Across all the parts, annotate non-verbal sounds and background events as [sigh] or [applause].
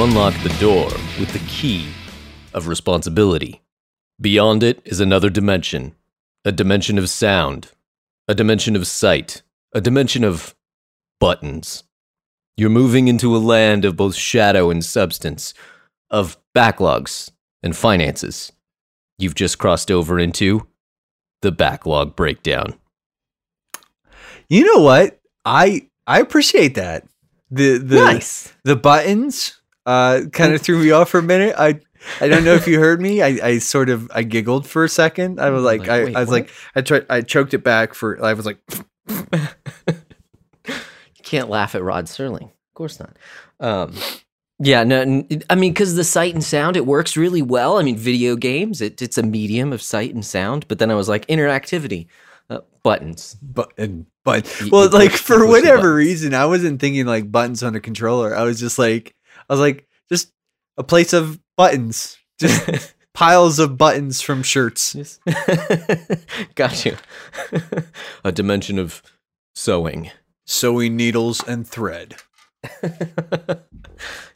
You unlock the door with the key of responsibility. Beyond it is another dimension a dimension of sound, a dimension of sight, a dimension of buttons. You're moving into a land of both shadow and substance, of backlogs and finances. You've just crossed over into the backlog breakdown. You know what? I I appreciate that. The the nice. the buttons uh kind of threw me off for a minute. I I don't know if you heard me. I, I sort of I giggled for a second. I was like, Like, I, wait, I was what? like I tried I choked it back for I was like [laughs] You can't laugh at Rod Serling. Of course not. Um, yeah, no, I mean, because the sight and sound, it works really well. I mean, video games, it, it's a medium of sight and sound. But then I was like, interactivity, uh, buttons. but and but well you like for you push the whatever reason I wasn't thinking like buttons on a controller. I was just like I was like just a place of buttons. Just [laughs] piles of buttons from shirts. Yes. [laughs] Got you. [laughs] A dimension of sewing. Sewing needles and thread.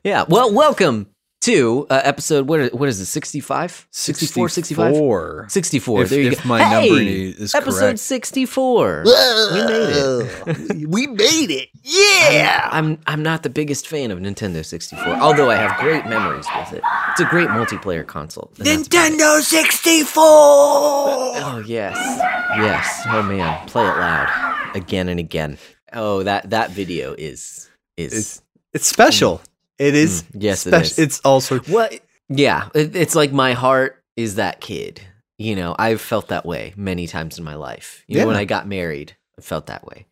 yeah. Well, welcome to uh, episode, what, what is it, 65? 64, 65? 64. 64. If- there you if go. my hey, numbering is episode correct. 64. we made it. [laughs] we made it. Yeah I'm I'm not the biggest fan of Nintendo 64, although I have great memories with it. It's a great multiplayer console. and that's about it. Nintendo 64. Oh yes, yes. Oh man, play it loud again and again. Oh, that that video is is It's it's special. It is. Mm, yes, it is. It's also well, yeah. It, it's like my heart is that kid. You know, I've felt that way many times in my life. You know, when I got married, I felt that way.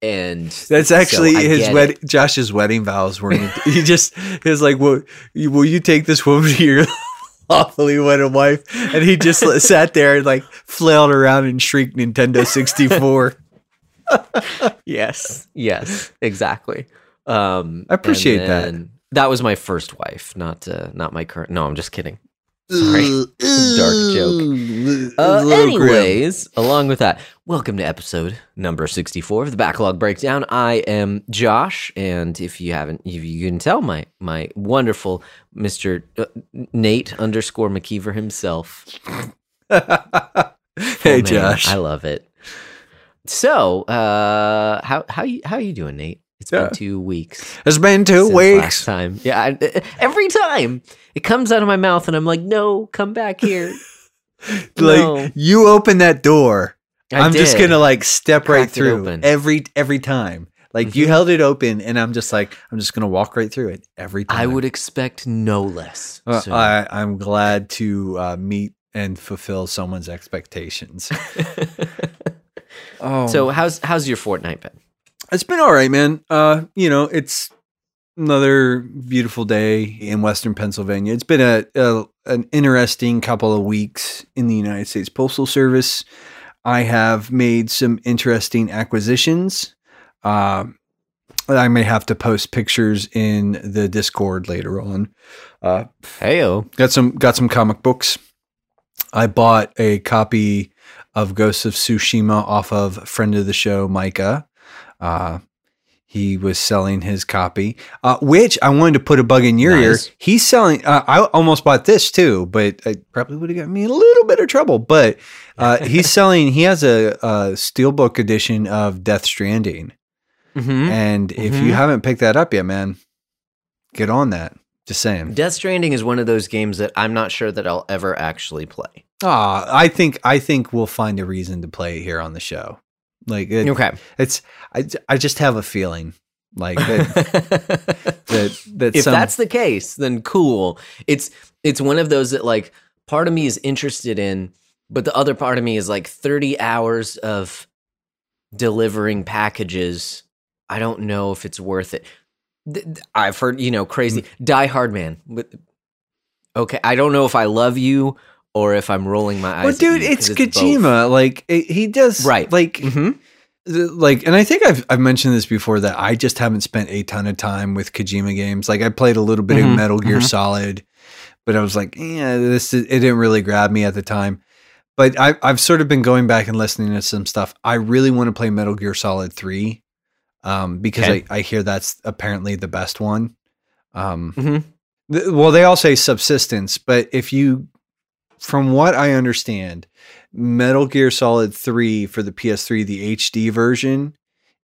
And That's actually I his wedding. Josh's wedding vows were. [laughs] he just he was like, "Will you, will you take this woman to your [laughs] lawfully wedded wife?" And he just sat there and like flailed around and shrieked Nintendo sixty four. [laughs] yes yes exactly um I appreciate and that. That was my first wife not uh not my current no i'm just kidding Sorry. [laughs] Dark joke. Uh, anyways, along with that, welcome to episode number 64 of the Backlog Breakdown. I am Josh, and if you haven't, if you can tell, my my wonderful Mr. uh, Nate underscore McKeever himself. [laughs] hey Oh, man, Josh, I love it. So, uh, how how you how you doing, Nate? It's Yeah. been two weeks. it's been two weeks. Last time, yeah. I, every time it comes out of my mouth, and I'm like, "No, come back here." [laughs] Like No. you open that door, I I'm just gonna like step right through every every time. Like you Mhm. held it open, and I'm just like I'm just gonna walk right through it every time. I would expect no less. Uh, soon. I, I'm glad to uh, meet and fulfill someone's expectations. [laughs] oh, so how's how's your Fortnite been? It's been all right, man. Uh, you know, it's another beautiful day in Western Pennsylvania. It's been a, a an interesting couple of weeks in the United States Postal Service. I have made some interesting acquisitions. Um, I may have to post pictures in the Discord later on. Uh, Heyo. got some got some comic books. I bought a copy of Ghosts of Tsushima off of friend of the show Micah. Uh, he was selling his copy, uh, which I wanted to put a bug in your Nice. ear. He's selling. Uh, I almost bought this too, but it probably would have got me in a little bit of trouble. But uh, [laughs] he's selling. He has a, a steelbook edition of Death Stranding, Mm-hmm. and if Mhm. you haven't picked that up yet, man, get on that. Just saying. Death Stranding is one of those games that I'm not sure that I'll ever actually play. Ah, I think I think we'll find a reason to play it here on the show. Like it, Okay. it's I, I just have a feeling like that [laughs] that that if some, that's the case, then cool. It's it's one of those that like part of me is interested in, but the other part of me is like 30 hours of delivering packages. I don't know if it's worth it. I've heard, you know, crazy mm. Die-Hardman. But- Okay, I don't know if I love you or if I'm rolling my eyes. well, at dude, you, it's 'cause both. Kojima. Like it, he does Right. Like Mhm. the- like, and I think I've I've mentioned this before that I just haven't spent a ton of time with Kojima games. Like I played a little bit Mhm, of Metal Gear mhm. Solid, but I was like, yeah, this is, it didn't really grab me at the time. But I, I've sort of been going back and listening to some stuff. I really want to play Metal Gear Solid Three, um, because Okay. I, I hear that's apparently the best one. Um, Mhm. Th- Well, they all say subsistence, but if you, from what I understand, Metal Gear Solid 3 for the PS3, the HD version,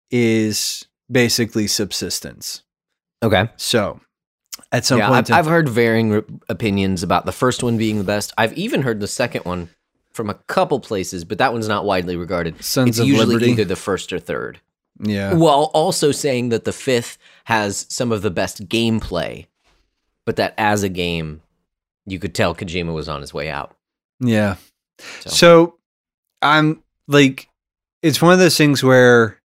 is basically subsistence. Okay. So at some yeah, point, I've, I've heard varying re- opinions about the first one being the best. I've even heard the second one from a couple places, but that one's not widely regarded. Sons it's of usually Liberty. either the first or third. yeah. While also saying that the fifth has some of the best gameplay, but that as a game, you could tell Kojima was on his way out. Yeah. So, So I'm like, it's one of those things where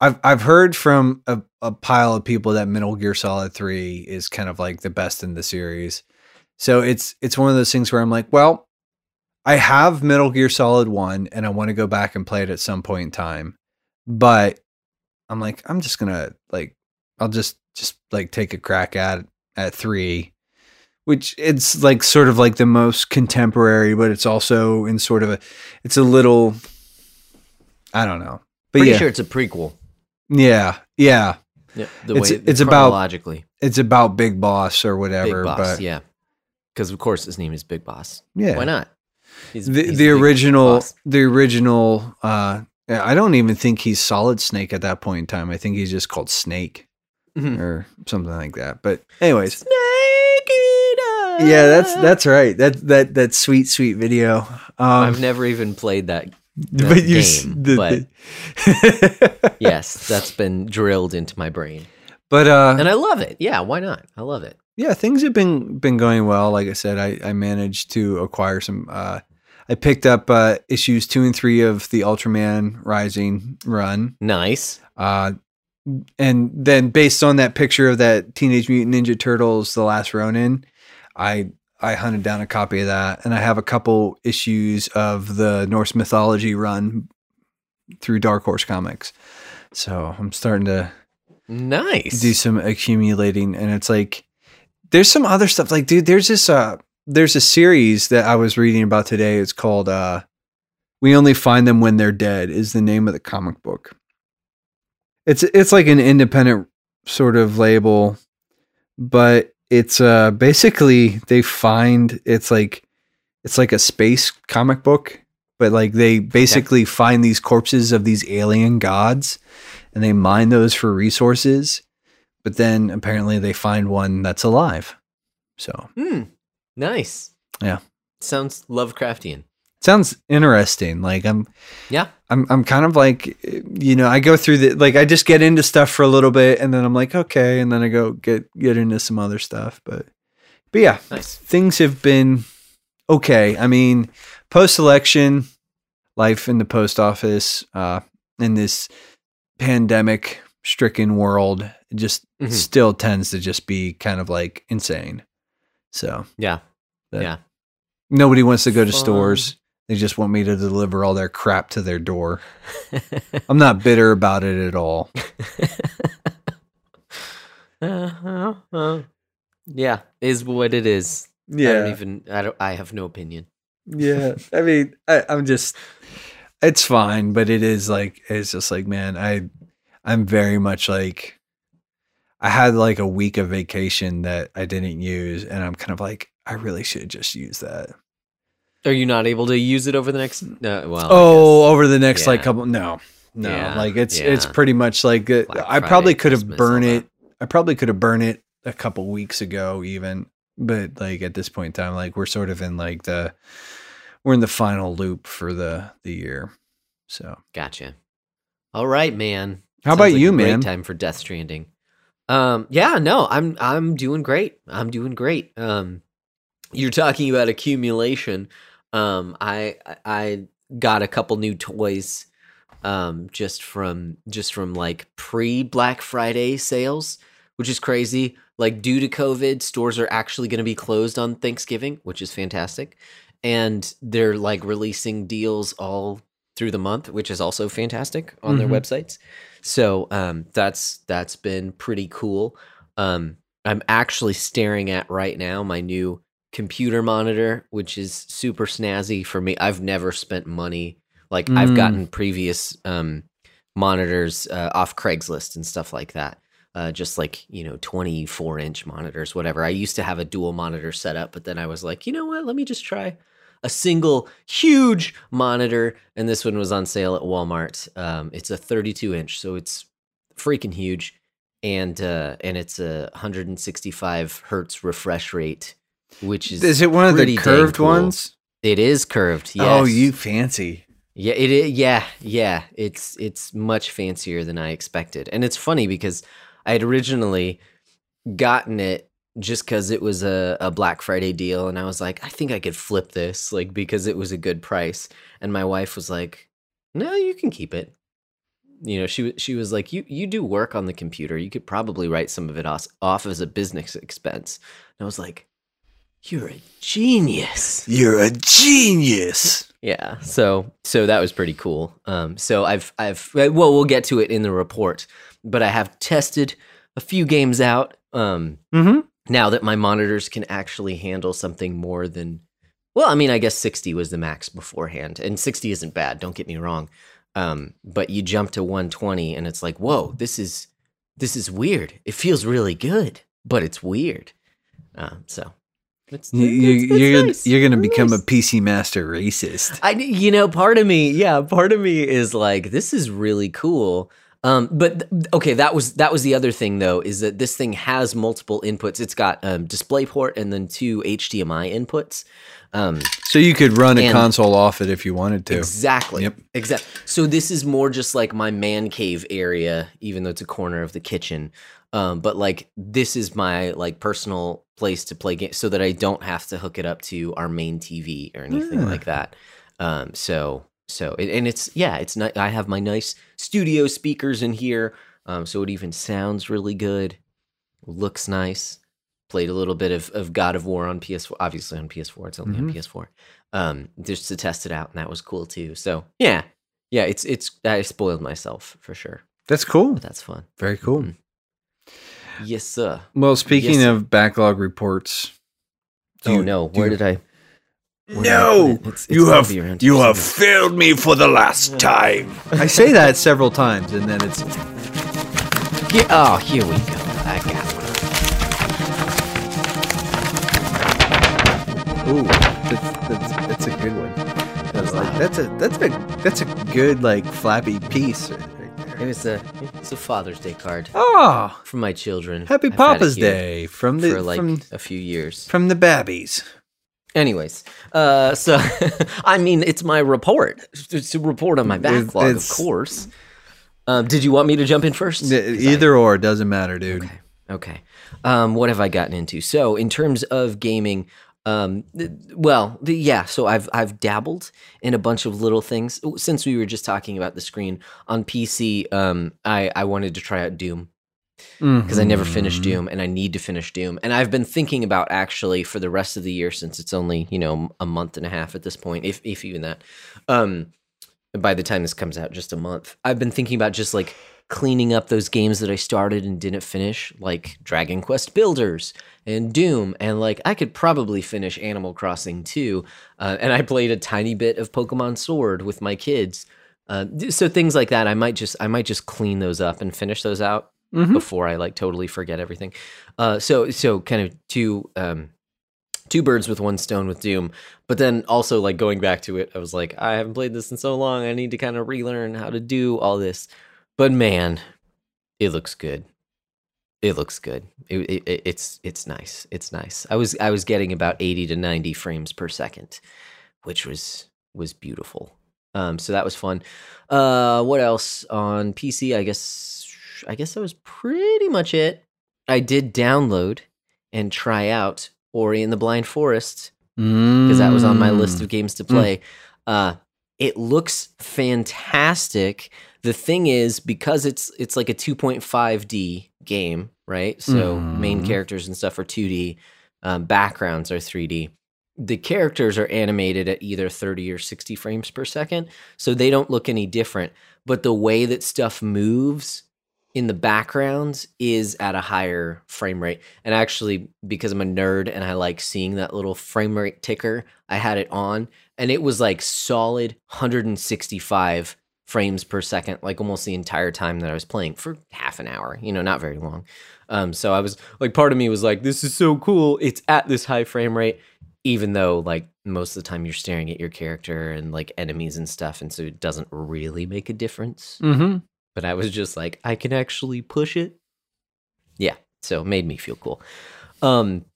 I've I've heard from a, a pile of people that Metal Gear Solid Three is kind of like the best in the series. So it's it's one of those things where I'm like, well, I have Metal Gear Solid One, and I want to go back and play it at some point in time, but I'm like, I'm just gonna like, I'll just just like take a crack at at three which it's like sort of like the most contemporary, but it's also in sort of a, it's a little, I don't know, but pretty yeah, sure it's a prequel. yeah, yeah, Yeah, the It's- way it's about- chronologically. it's about Big Boss or Big whatever, Boss. but yeah, because of course his name is Big Boss. yeah, Why not? He's, the he's the Big original, Boss. the original, uh, I don't even think he's Solid Snake at that point in time. I think he's just called Snake Mhm. or something like that. But anyways, Snake. Yeah, that's that's right. That that that sweet sweet video. Um, I've never even played that. but you, game, the- but- the- [laughs] Yes, that's been drilled into my brain, but uh, and I love it. Yeah, why not? I love it. yeah, things have been been going well. Like I said, I, I managed to acquire some. Uh, I picked up uh, issues two and three of the Ultraman Rising run, Nice. uh, and then based on that picture of that Teenage Mutant Ninja Turtles: The Last Ronin, I I hunted down a copy of that, and I have a couple issues of the Norse mythology run through Dark Horse Comics. So I'm starting to Nice. do some accumulating and it's like there's some other stuff like dude there's this uh there's a series that I was reading about today it's called uh We Only Find Them When They're Dead is the name of the comic book. It's it's like an independent sort of label but it's uh basically they find it's like it's like a space comic book but like they basically find these corpses of these alien gods and they mine those for resources but then apparently they find one that's alive so Hmm. Nice. Yeah. Sounds Lovecraftian. Sounds interesting like i'm Yeah. i'm i'm kind of like you know i go through the like i just get into stuff for a little bit and then i'm like okay and then i go get get into some other stuff but but yeah Nice. things have been okay i mean post election life in the post office uh in this pandemic stricken world just Mhm. still tends to just be kind of like insane so Yeah. Yeah. nobody wants to go to Fun. stores they just want me to deliver all their crap to their door [laughs] i'm not bitter about it at all [laughs] Uh, uh, yeah, is what it is. I don't even. I don't. I have no opinion. yeah i mean I, i'm just it's fine but it is like it's just like man i i'm very much like i had like a week of vacation that i didn't use and i'm kind of like i really should just use that Are you not able to use it over the next? Uh, well. Oh over the next like couple no no Yeah, like it's it's pretty much like uh, Black i probably Friday, could have Christmas, burned it i probably could have burned it a couple weeks ago even but like at this point in time like we're sort of in like the we're in the final loop for the the year so Gotcha. All right, man. How Sounds about like you, man? Time for Death Stranding. Um, yeah, no, I'm I'm doing great. I'm doing great. Um, you're talking about accumulation. Um, I I- got a couple new toys. Um, just from just from like pre Black Friday sales, which is crazy. Like due to COVID, stores are actually going to be closed on Thanksgiving, which is fantastic, and they're like releasing deals all through the month, which is also fantastic on their Mhm. websites. So um, that's that's been pretty cool. Um, I'm actually staring at right now my new computer monitor, which is super snazzy for me. I've never spent money like I've Mm. gotten previous um, monitors uh, off Craigslist and stuff like that. uh, just like you know 24 inch monitors whatever i used to have a dual monitor setup but then i was like you know what let me just try a single huge monitor and this one was on sale at walmart um, it's a 32 inch so it's freaking huge and uh, and it's a 165 hertz refresh rate which is Is it one of the curved cool. ones? it is curved yes. Oh, you fancy. Yeah, it is. Yeah, yeah. It's it's much fancier than I expected, and it's funny because I had originally gotten it just because it was a, a Black Friday deal, and I was like, I think I could flip this, like because it was a good price. And my wife was like, No, you can keep it. You know, she she was like, You you do work on the computer, you could probably write some of it off, off as a business expense. And I was like, You're a genius. You're a genius. Yeah. So so that was pretty cool. Um so I've I've well we'll get to it in the report, but I have tested a few games out um Mm-hmm. now that my monitors can actually handle something more than well, I mean, I guess 60 was the max beforehand. And 60 isn't bad, don't get me wrong. Um but you jump to 120 and it's like, "Whoa, this is this is weird. It feels really good, but it's weird." Um so it's, You, it's you're nice. you're gonna become nice. a PC master racist. I, you know, part of me, yeah, part of me is like, this is really cool. Um, but okay, that was that was the other thing though, is that this thing has multiple inputs. It's got um, DisplayPort and then two HDMI inputs. Um, So you could run a console off it if you wanted to. Exactly. Yep. Exactly. So this is more just like my man cave area, even though it's a corner of the kitchen. Um, but like this is my like personal place to play games, so that I don't have to hook it up to our main TV or anything Yeah. like that. Um, so so and it's yeah, it's not. I have my nice studio speakers in here, um, so it even sounds really good, looks nice. Played a little bit of, of God of War on PS4, obviously on PS4. It's only on Mhm. PS4 um just to test it out and that was cool too so yeah yeah it's it's i spoiled myself for sure That's cool. but that's fun Very cool. Mhm. Yes sir Well, speaking Yes, sir. of backlog reports, do oh you- no do where you- did i where did I No. It's- it's you have you have somewhere. failed me for the last time. I say that several times, and then it's Here- oh here we go i got one ooh, that's, that's, that's a good one. That's like that's a that's a that's a good like flappy piece right it was a it's a father's day card Oh, from my children happy I've Papa's Day from the for like from a few years from the babbies. Anyways, uh, so [laughs] I mean, it's my report. It's a report on my It's- backlog, of course. Um, did you want me to jump in first? 'Cause I- Either or doesn't matter, dude. Okay. Okay. Um, what have I gotten into? So, in terms of gaming, um, well, yeah. So I've I've dabbled in a bunch of little things since we were just talking about the screen on PC. Um, I I wanted to try out Doom because I never finished Mhm. Doom and I need to finish Doom. And I've been thinking about actually for the rest of the year since it's only, you know, a month and a half at this point, if if even that. Um by the time this comes out just a month. I've been thinking about just like cleaning up those games that I started and didn't finish, like Dragon Quest Builders and Doom, and like I could probably finish Animal Crossing too. Uh, and I played a tiny bit of Pokemon Sword with my kids. Uh, so things like that, I might just I might just clean those up and finish those out Mhm. before I like totally forget everything. Uh, so so kind of two um, two birds with one stone with Doom, but then also like going back to it, I was like, I haven't played this in so long. I need to kind of relearn how to do all this. But man, it looks good. It looks good. It, it, it- it's it's nice. It's nice. I was I was getting about eighty to ninety frames per second, which was was beautiful. Um, so that was fun. Uh, what else on PC? I guess I guess that was pretty much it. I did download and try out Ori and the Blind Forest because that was on my list of games to play. Uh, it looks fantastic. The thing is, because it's it's like a 2.5D game, right? So main Mhm. characters and stuff are 2D, um, backgrounds are 3D. The characters are animated at either 30 or 60 frames per second, so they don't look any different. But the way that stuff moves in the backgrounds is at a higher frame rate. And actually, because I'm a nerd and I like seeing that little frame rate ticker, I had it on and it was like solid 165 frames per second, like almost the entire time that I was playing for half an hour, you know, not very long. Um, so I was like, part of me was like, this is so cool. It's at this high frame rate, even though like most of the time you're staring at your character and like enemies and stuff. And so it doesn't really make a difference. Mm-hmm. But I was just like, I can actually push it. Yeah. So it made me feel cool. Um,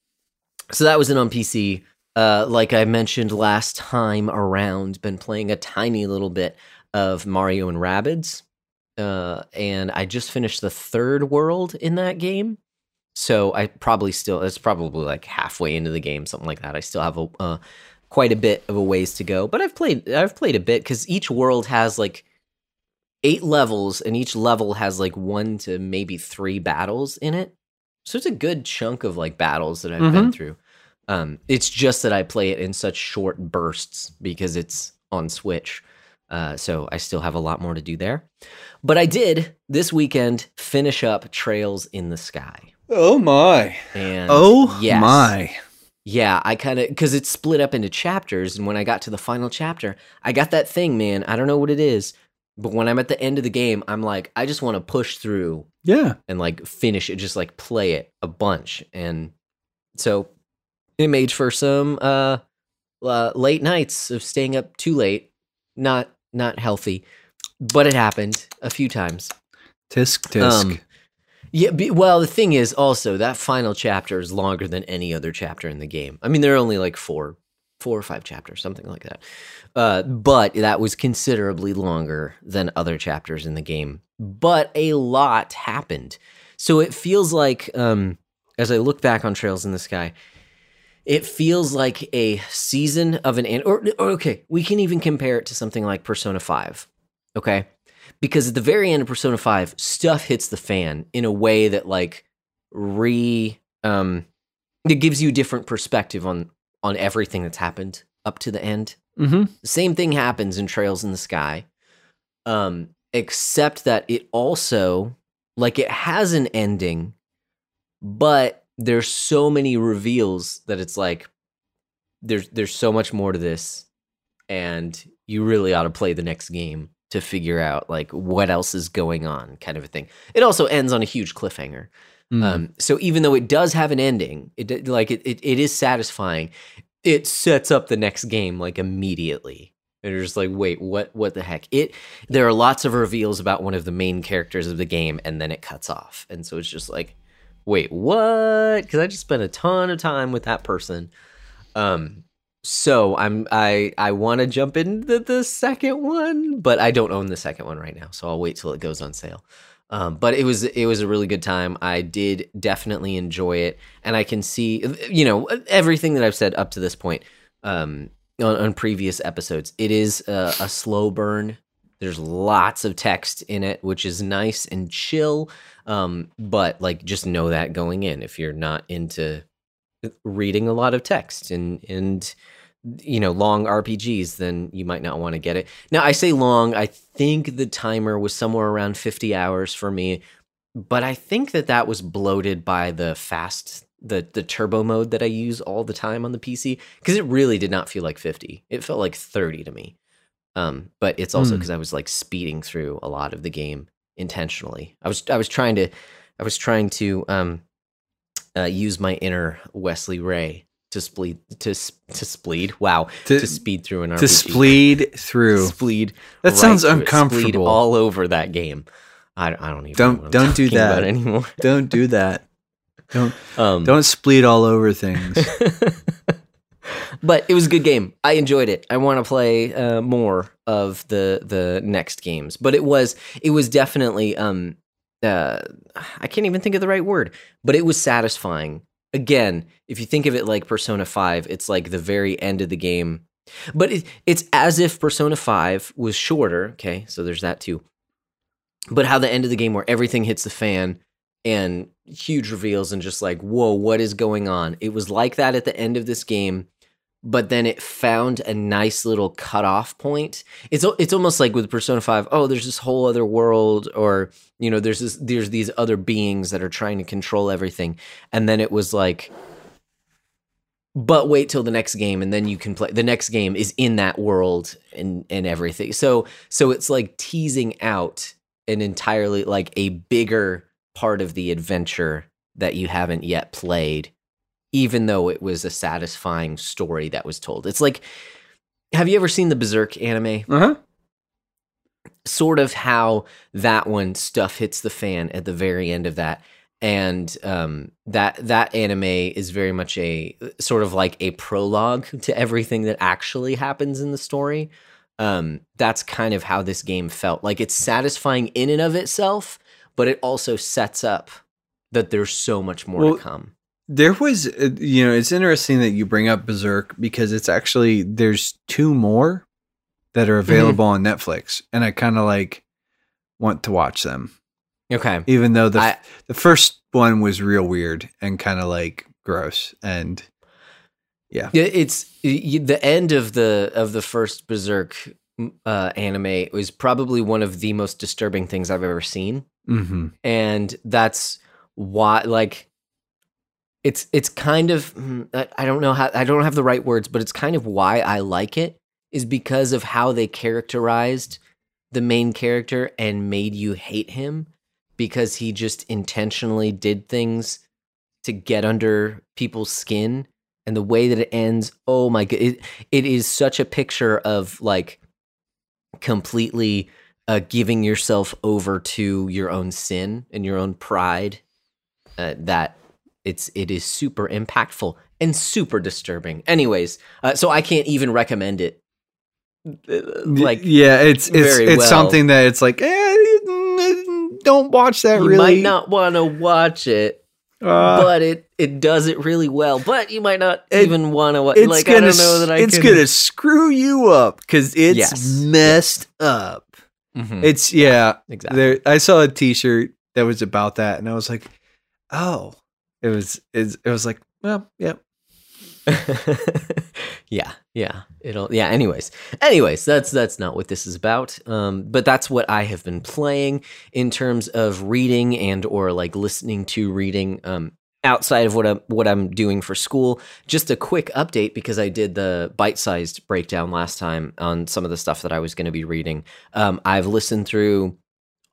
so that was it on PC. Uh, like I mentioned last time around, been playing a tiny little bit of Mario and Rabbids. Uh, and I just finished the third world in that game. So I probably still, it's probably like halfway into the game, something like that. I still have a, uh, quite a bit of a ways to go, but I've played, I've played a bit because each world has like eight levels and each level has like one to maybe three battles in it. So it's a good chunk of like battles that I've been through. Um, it's just that I play it in such short bursts because it's on Switch. Uh, so I still have a lot more to do there. But I did this weekend finish up Trails in the Sky. Oh my. And Oh yes. my. Yeah, I kind of because it's split up into chapters, and when I got to the final chapter, I got that thing, man. I don't know what it is, but when I'm at the end of the game, I'm like, I just want to push through Yeah. and like finish it, just like play it a bunch, and so it made for some uh, uh late nights of staying up too late. Not not healthy, but it happened a few times. Tisk tisk. Um, yeah, be, well, the thing is also that final chapter is longer than any other chapter in the game. I mean, there are only like four, four or five chapters, something like that. Uh, but that was considerably longer than other chapters in the game. But a lot happened, so it feels like, um, as I look back on Trails in the Sky, it feels like a season of an. Or, or okay, we can even compare it to something like Persona Five. Okay, because at the very end of Persona 5, stuff hits the fan in a way that like re um it gives you a different perspective on on everything that's happened up to the end. mm-hmm. The same thing happens in Trails in the Sky. Um except that it also like it has an ending, but there's so many reveals that it's like there's there's so much more to this and you really ought to play the next game to figure out like what else is going on kind of a thing. It also ends on a huge cliffhanger. Mm. um, so even though it does have an ending it like it, it, it is satisfying it sets up the next game like immediately. And you're just like wait what what the heck? It there are lots of reveals about one of the main characters of the game and then it cuts off. And so it's just like wait what because i just spent a ton of time with that person um so i'm i i want to jump into the second one but i don't own the second one right now so i'll wait till it goes on sale um, but it was it was a really good time. I did definitely enjoy it, and I can see you know everything that I've said up to this point um, on, on previous episodes. It is a, a slow burn. There's lots of text in it, which is nice and chill. Um, but like, just know that going in, if you're not into reading a lot of text and and you know long RPGs, then you might not want to get it. Now I say long. I think the timer was somewhere around 50 hours for me, but I think that that was bloated by the fast the the turbo mode that I use all the time on the PC because it really did not feel like 50. It felt like 30 to me. Um, but it's also Hmm. because I was like speeding through a lot of the game intentionally. I was I was trying to I was trying to um uh, use my inner Wesley Ray to spleed to to spleed. Wow, To- to, speed through an RPG. to spleed through. [laughs] Spleed. That right sounds through it. Spleed uncomfortable. all over that game. I, I don't even Don't- know what I'm don't do that. anymore. Don't do that. [laughs] Don't Um, don't spleed all over things. [laughs] but it was a good game. I enjoyed it. I want to play uh, more of the the next games. But it was it was definitely um uh I can't even think of the right word, but it was satisfying. Again, if you think of it like Persona 5, it's like the very end of the game. But it, it's as if Persona 5 was shorter, okay? So there's that too. But how the end of the game where everything hits the fan and huge reveals and just like, whoa, what is going on? It was like that at the end of this game, but then it found a nice little cutoff point. It's it's almost like with Persona Five. Oh, there's this whole other world, or you know, there's this there's these other beings that are trying to control everything, and then it was like. but wait till the next game and then you can play the next game is in that world and and everything so so it's like teasing out an entirely like a bigger part of the adventure that you haven't yet played even though it was a satisfying story that was told. It's like have you ever seen the berserk anime? Uh-huh. sort of how that one stuff hits the fan at the very end of that. And um, that that anime is very much a sort of like a prologue to everything that actually happens in the story. Um, that's kind of how this game felt. Like it's satisfying in and of itself but it also sets up that there's so much more Well, to come There was, uh, you know, it's interesting that you bring up Berserk because it's actually there's two more that are available on Netflix, and I kind of like want to watch them, okay. Even though the I- the first one was real weird and kind of like gross, and Yeah, it's the end of the of the first Berserk uh, anime was probably one of the most disturbing things I've ever seen, hmm and that's why like it's it's kind of mm, I I don't know how I don't have the right words, but it's kind of why I like it is because of how they characterized the main character and made you hate him because he just intentionally did things to get under people's skin. And the way that it ends oh my god it, it is such a picture of like completely uh, giving yourself over to your own sin and your own pride uh, that it's it is super impactful and super disturbing anyways uh, so i can't even recommend it like yeah, it's it's it's well. something that it's like, eh, mm, don't watch that. you really, might not want to watch it Uh, but it it does it really well but you might not It- even want to watch it's like gonna i don't know that i it's can gonna screw you up because it's Yes. messed up. Mhm, It's yeah. exactly There, I saw a T-shirt that was about that, and I was like, "Oh, it was." It, it was like, well, yeah. [laughs] yeah, yeah. It'll yeah, anyways. Anyways, that's that's not what this is about. Um but that's what I have been playing in terms of reading and or like listening to reading um outside of what I'm what I'm doing for school. Just a quick update because I did the bite-sized breakdown last time on some of the stuff that I was going to be reading. Um I've listened through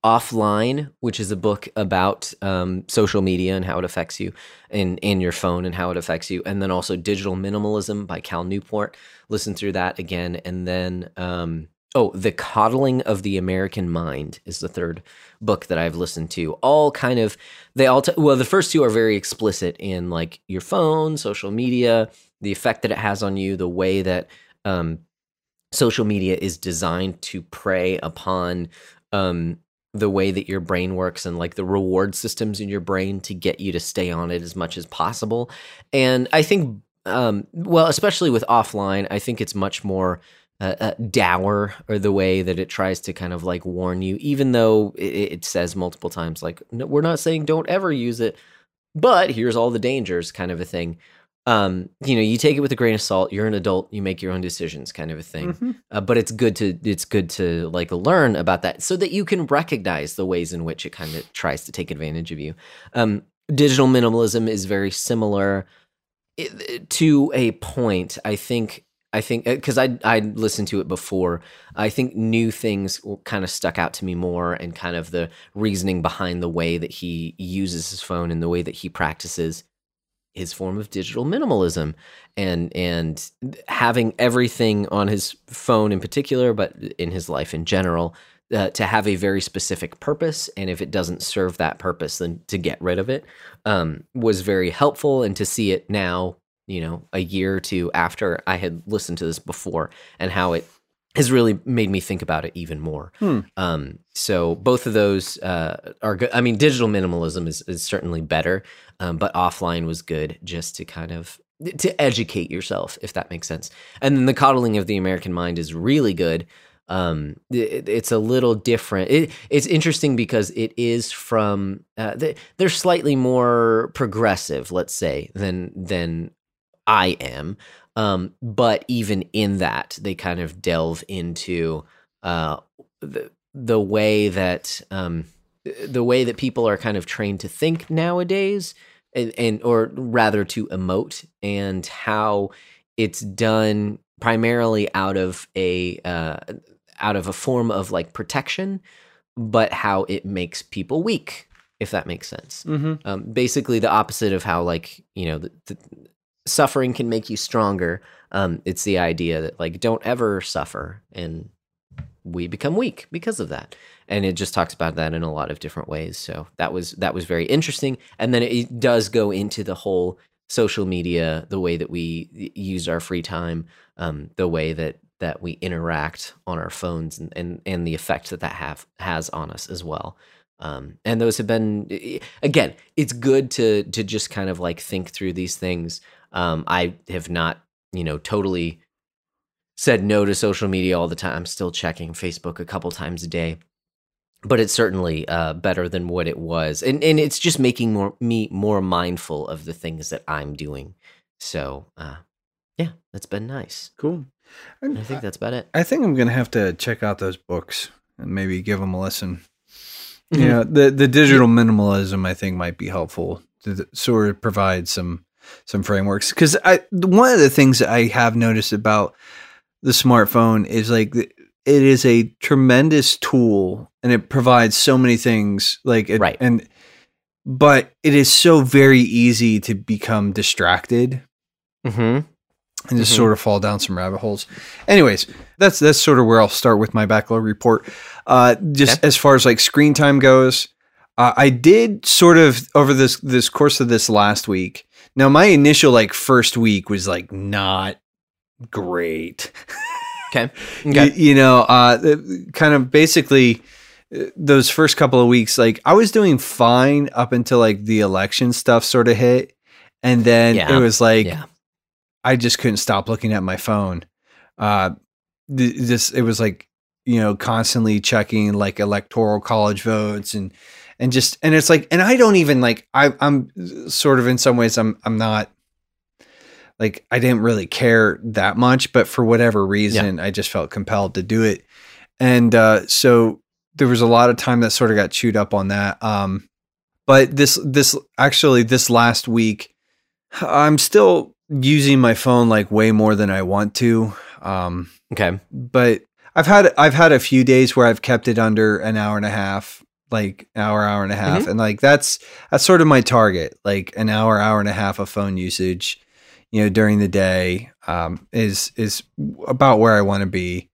Offline, which is a book about um, social media and how it affects you in, in your phone and how it affects you. And then also Digital Minimalism by Cal Newport. Listen through that again. And then, um, oh, The Coddling of the American Mind is the third book that I've listened to. All kind of, they all, t- well, the first two are very explicit in like your phone, social media, the effect that it has on you, the way that um, social media is designed to prey upon um, the way that your brain works and like the reward systems in your brain to get you to stay on it as much as possible. And I think, um, well, especially with offline, I think it's much more uh, uh, dour or the way that it tries to kind of like warn you, even though it, it says multiple times, like, no, we're not saying don't ever use it, but here's all the dangers kind of a thing. Um, you know, you take it with a grain of salt. You're an adult. You make your own decisions, kind of a thing Mhm. uh, but it's good to it's good to like learn about that so that you can recognize the ways in which it kind of tries to take advantage of you um, digital minimalism is very similar to a point i think i think because i i listened to it before i think new things kind of stuck out to me more and kind of the reasoning behind the way that he uses his phone and the way that he practices his form of digital minimalism and and having everything on his phone in particular but in his life in general uh, to have a very specific purpose. And if it doesn't serve that purpose then to get rid of it um, was very helpful. And to see it now you know a year or two after i had listened to this before and how it has really made me think about it even more. Hmm. um, so both of those uh, are good. I mean digital minimalism is, is certainly better um, but offline was good just to kind of to educate yourself if that makes sense. And then the coddling of the american mind is really good. Um, it, it's a little different. It, it's interesting because it is from uh, they, they're slightly more progressive let's say than than i am um, but even in that they kind of delve into uh, the, the way that um, the way that people are kind of trained to think nowadays and, and or rather to emote and how it's done primarily out of a uh, out of a form of like protection, but how it makes people weak, if that makes sense. Mm-hmm. Um, basically, the opposite of how like you know the, the suffering can make you stronger. Um, it's the idea that like don't ever suffer, and we become weak because of that. And it just talks about that in a lot of different ways. So that was that was very interesting. And then it does go into the whole social media, the way that we use our free time, um, the way that that we interact on our phones, and and, and the effect that that have has on us as well. Um, and those have been again, it's good to to just kind of like think through these things. Um, I have not, you know, totally said no to social media all the time. I'm still checking Facebook a couple times a day, but it's certainly uh, better than what it was, and and it's just making more me more mindful of the things that I'm doing. So, uh, yeah, that's been nice. Cool. And I think that's about it. I think I'm gonna have to check out those books and maybe give them a listen. Mhm. [laughs] You know, the the digital minimalism I think might be helpful to th- sort of provide some some frameworks because I one of the things I have noticed about the smartphone is like it is a tremendous tool and it provides so many things like it, Right. and but it is so very easy to become distracted Mm-hmm. and just Mhm. sort of fall down some rabbit holes. Anyways, that's that's sort of where I'll start with my backlog report. Uh, just Okay. as far as like screen time goes, uh, I did sort of over this this course of this last week. Now, my initial like first week was like not great. [laughs] Okay. You, Okay. you know, uh, kind of basically uh, those first couple of weeks, like I was doing fine up until like the election stuff sort of hit, and then Yeah. it was like yeah. I just couldn't stop looking at my phone. Uh, th- this it was like you know constantly checking like electoral college votes and and just and it's like and I don't even like I I'm sort of in some ways I'm I'm not like I didn't really care that much, but for whatever reason I just felt compelled to do it, and uh, so there was a lot of time that sort of got chewed up on that. Um, but this this actually this last week I'm still using my phone like way more than I want to. Um, Okay. but I've had I've had a few days where I've kept it under an hour and a half, like hour, hour and a half, and like that's that's sort of my target, like an hour, hour and a half of phone usage, you know, during the day, um, is is about where I want to be.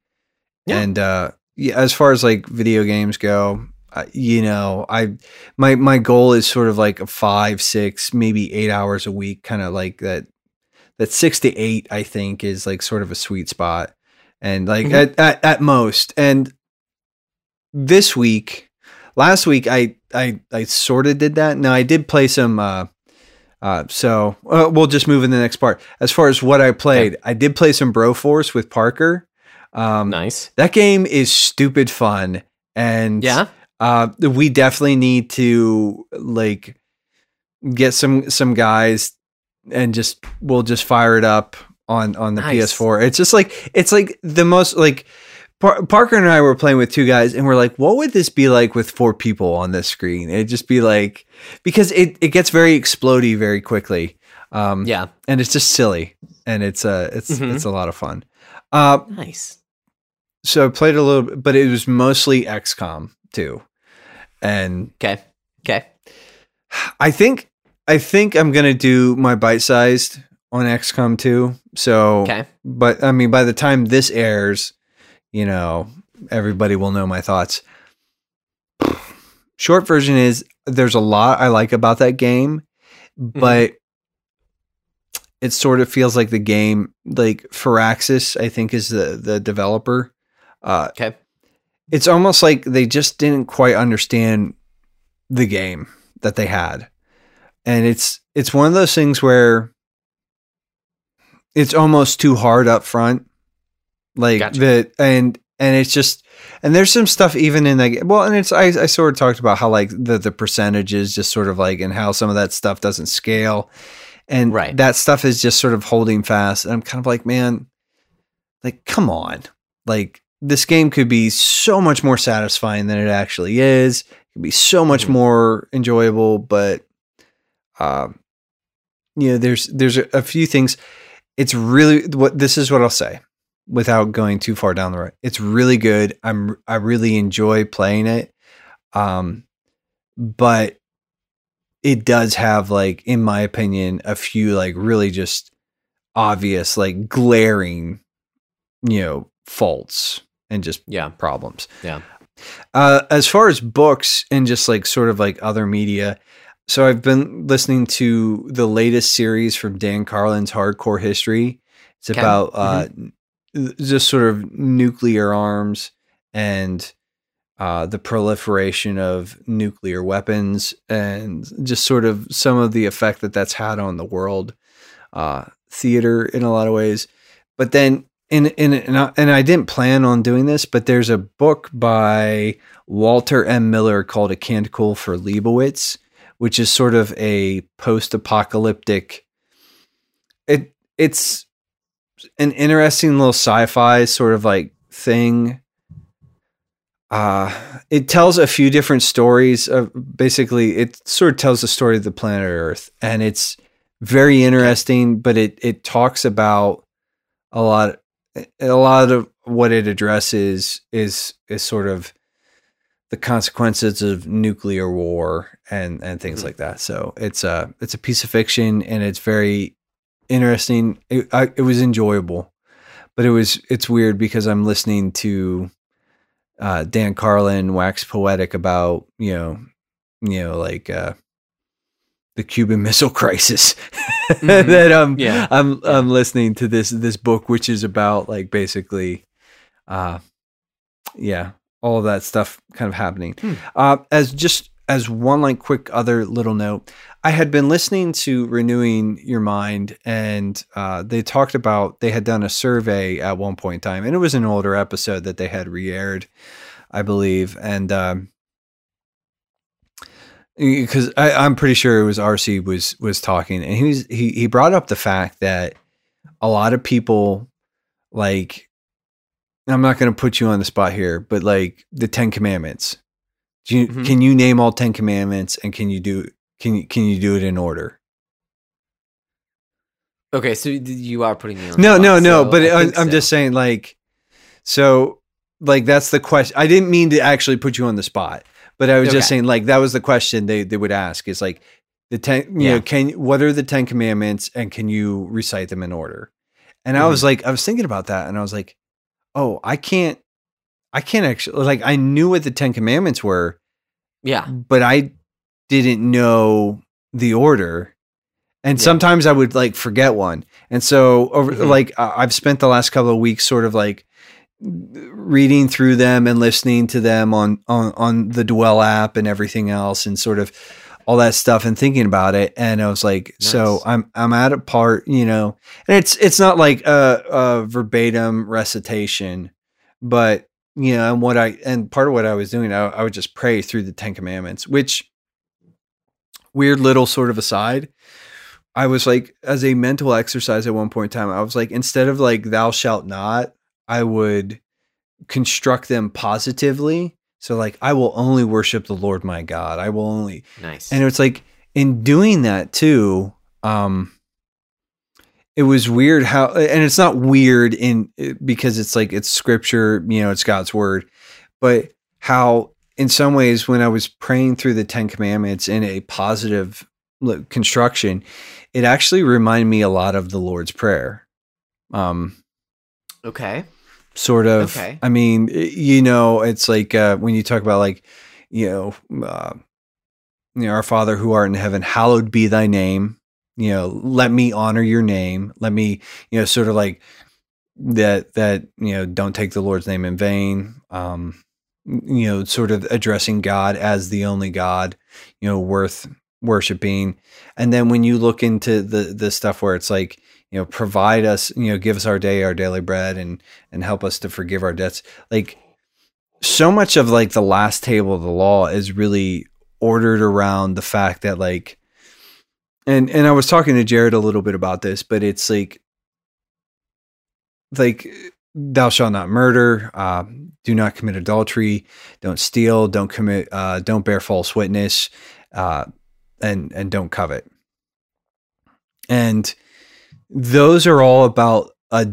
Yeah. And uh, yeah, as far as like video games go, uh, you know, I my my goal is sort of like a five, six, maybe eight hours a week, kind of like that. That six to eight, I think, is like sort of a sweet spot and like Mhm. at, at at most and this week last week i i i sort of did that no i did play some uh uh so uh, we'll just move in the next part as far as what i played i did play some broforce with parker um Nice. that game is stupid fun and Yeah. uh we definitely need to like get some some guys and just we'll just fire it up on on the Nice. PS4. It's just like it's like the most like Par- Parker and I were playing with two guys and we're like what would this be like with four people on this screen? It'd just be like because it it gets very explody very quickly. Um Yeah. and it's just silly and it's uh it's Mhm. it's a lot of fun. Uh Nice. so I played a little bit, but it was mostly XCOM 2. And Okay. Okay. I think I think I'm gonna do my bite sized on XCOM 2. So Okay. but I mean by the time this airs, you know, everybody will know my thoughts. Short version is there's a lot I like about that game, but it sort of feels like the game like Firaxis, I think is the the developer. Uh Okay. it's almost like they just didn't quite understand the game that they had and it's it's one of those things where it's almost too hard up front like Gotcha. the and and it's just and there's some stuff even in like well and it's I, I sort of talked about how like the the percentages just sort of like and how some of that stuff doesn't scale and Right. that stuff is just sort of holding fast and i'm kind of like man like come on like this game could be so much more satisfying than it actually is it could be so much Mhm. more enjoyable but uh, you know, there's there's a, a few things. It's really what this is what I'll say without going too far down the road. It's really good. I'm I really enjoy playing it. Um but it does have like in my opinion a few like really just obvious like glaring you know faults and just Yeah. problems. Yeah. Uh, as far as books and just like sort of like other media, so I've been listening to the latest series from Dan Carlin's Hardcore History. It's about uh, n- just sort of nuclear arms and uh, the proliferation of nuclear weapons and just sort of some of the effect that that's had on the world uh, theater in a lot of ways. But then, in in and I, and I didn't plan on doing this, but there's a book by Walter M. Miller called "A Canticle for Leibowitz," which is sort of a post-apocalyptic. It it's an interesting little sci-fi sort of like thing. Uh, it tells a few different stories. Of basically, it sort of tells the story of the planet Earth, and it's very interesting. But it it talks about a lot, a lot of what it addresses is is sort of the consequences of nuclear war and and things Mhm. like that. So it's a it's a piece of fiction, and it's very interesting. It, I, it was enjoyable, but it was it's weird because I'm listening to uh, Dan Carlin wax poetic about you know you know like uh, the Cuban [laughs] Missile Crisis. [laughs] Mhm. that um Yeah. I'm Yeah. I'm listening to this this book which is about like basically uh yeah all of that stuff kind of happening. Hmm. Uh, as just as one like quick other little note, I had been listening to Renewing Your Mind, and uh, they talked about they had done a survey at one point in time, and it was an older episode that they had re-aired, I believe, and um, because I'm pretty sure it was RC was was talking, and he was he he brought up the fact that a lot of people like I'm not going to put you on the spot here, but like the Ten Commandments. Do you, Mhm. Can you name all Ten Commandments, and can you do can you can you do it in order? Okay, so you are putting me on. No, no, no. so But I I'm so. just saying, like, so like that's the question. I didn't mean to actually put you on the spot, but I was just saying, like, that was the question they they would ask is like the ten. You Yeah. know, can what are the Ten Commandments, and can you recite them in order? And I was Mm-hmm. like, I was thinking about that, and I was like, oh, I can't. I can't actually like I knew what the Ten Commandments were, Yeah. but I didn't know the order. And Yeah. sometimes I would like forget one. And so over Mhm. like I've spent the last couple of weeks sort of like reading through them and listening to them on on on the Dwell app and everything else and sort of all that stuff and thinking about it and I was like so I'm I'm at a part, you know, and it's it's not like a, a verbatim recitation, but you know, and what I and part of what I was doing, I, I would just pray through the Ten Commandments, which weird little sort of aside. I was like, as a mental exercise at one point in time, I was like, instead of like thou shalt not, I would construct them positively. So like I will only worship the Lord my God. I will only Nice. and it's like in doing that too, um it was weird how and it's not weird in because it's like it's scripture, you know, it's God's word, but how in some ways when I was praying through the 10 commandments in a positive construction, it actually reminded me a lot of the Lord's prayer. Um okay. sort of Okay. i mean you know it's like uh when you talk about like you know uh you know our father who art in heaven hallowed be thy name you know let me honor your name let me you know sort of like that that you know don't take the lord's name in vain um you know sort of addressing god as the only god you know worth worshiping. And then when you look into the the stuff where it's like you know provide us you know give us our day our daily bread and and help us to forgive our debts like so much of like the last table of the law is really ordered around the fact that like and and I was talking to Jared a little bit about this but it's like like thou shalt not murder uh, do not commit adultery don't steal don't commit uh, don't bear false witness uh, and and don't covet and those are all about a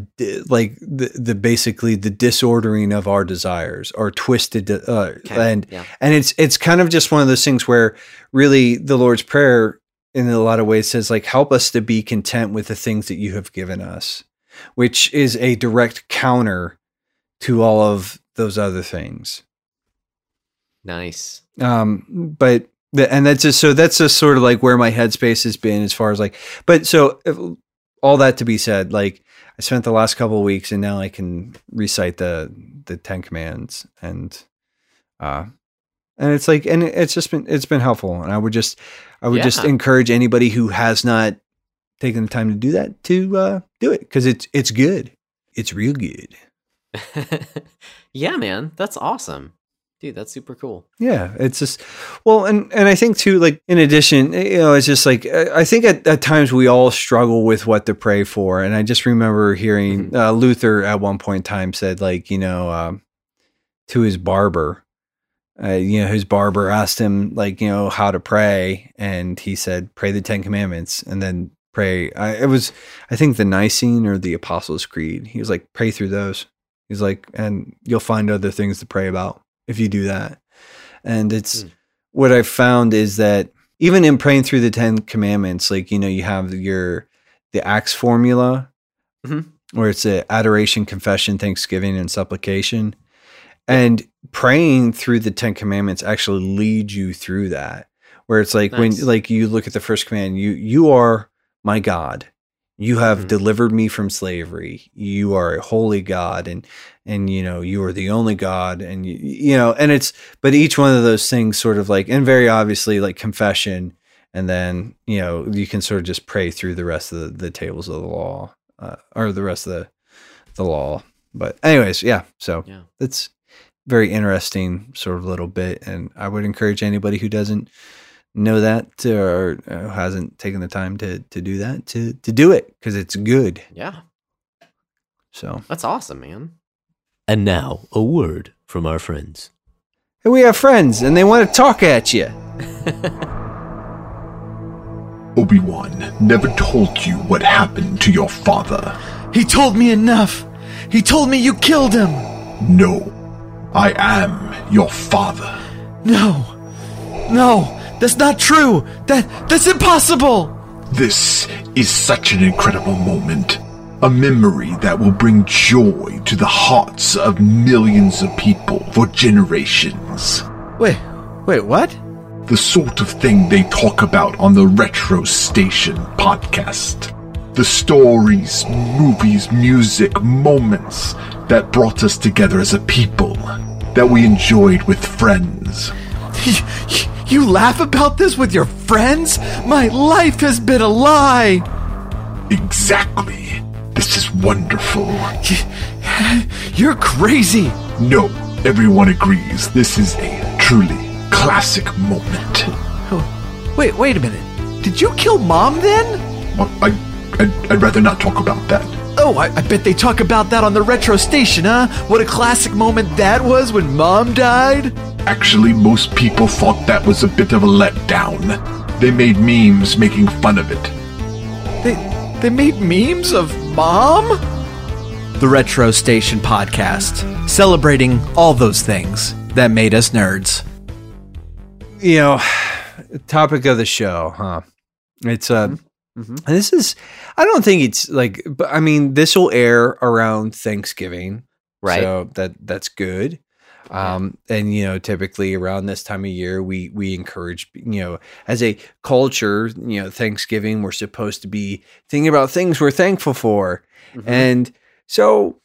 like the, the basically the disordering of our desires or twisted uh, Okay. and yeah. and it's it's kind of just one of those things where really the lord's prayer in a lot of ways says like help us to be content with the things that you have given us which is a direct counter to all of those other things. Nice. um but the, and that's just so that's just sort of like where my headspace has been as far as like but so if, all that to be said like i spent the last couple of weeks and now i can recite the the 10 commands and uh and it's like and it's just been it's been helpful. And i would just i would just encourage anybody who has not taken the time to do that to uh do it because it's it's good. It's real good [laughs] yeah, man. That's awesome. Dude, that's super cool. Yeah, it's just well, and and I think too, like in addition, you know, it's just like I I think at, at times we all struggle with what to pray for, and I just remember hearing uh, Luther at one point in time said, like, you know, um, to his barber, uh, you know, his barber asked him, like, you know, how to pray, and he said, pray the Ten Commandments, and then pray. I, it was, I think, the Nicene or the Apostles' Creed. He was like, pray through those. He's like, and you'll find other things to pray about if you do that. And it's Mm. what I've found is that even in praying through the Ten Commandments, like, you know, you have your, the Acts formula Mhm. where it's a adoration, confession, thanksgiving, and supplication. And praying through the Ten Commandments actually leads you through that. Where it's like Nice. when like you look at the first command, you you are my God. You have Mhm. delivered me from slavery. You are a holy God and and you know, you are the only God and you, you know, and it's but each one of those things sort of like and very obviously like confession and then, you know, you can sort of just pray through the rest of the, the tables of the law uh, or the rest of the the law. But anyways, yeah. So Yeah. it's very interesting sort of little bit, and I would encourage anybody who doesn't know that or uh, hasn't taken the time to to do that to to do it because it's good. Yeah. So That's awesome, man. And now, a word from our friends. and we have friends, and they want to talk at you. [laughs] Obi-Wan never told you what happened to your father. He told me enough. He told me you killed him. No, I am your father. No. No, that's not true. That that's impossible. This is such an incredible moment. A memory that will bring joy to the hearts of millions of people for generations. Wait. Wait, what? The sort of thing they talk about on the Retro Station podcast. The stories, movies, music, moments that brought us together as a people. That we enjoyed with friends. [laughs] You laugh about this with your friends? My life has been a lie. Exactly. This is wonderful. [laughs] You're crazy. No, everyone agrees this is a truly classic moment. Oh, wait, wait a minute. Did you kill mom then? Well, I, I'd, I'd rather not talk about that. Oh, I, I bet they talk about that on the retro station, huh? What a classic moment that was when mom died. Actually, most people thought that was a bit of a letdown. They made memes making fun of it. They they made memes of mom? The Retro Station podcast, celebrating all those things that made us nerds. You know, [sighs] topic of the show, huh? It's uh, Mhm. And this is. I don't think it's like, but I mean, this will air around Thanksgiving, Right. So that that's good. Um, and you know, typically around this time of year, we we encourage you know, as a culture, you know, Thanksgiving, we're supposed to be thinking about things we're thankful for, Mhm. and so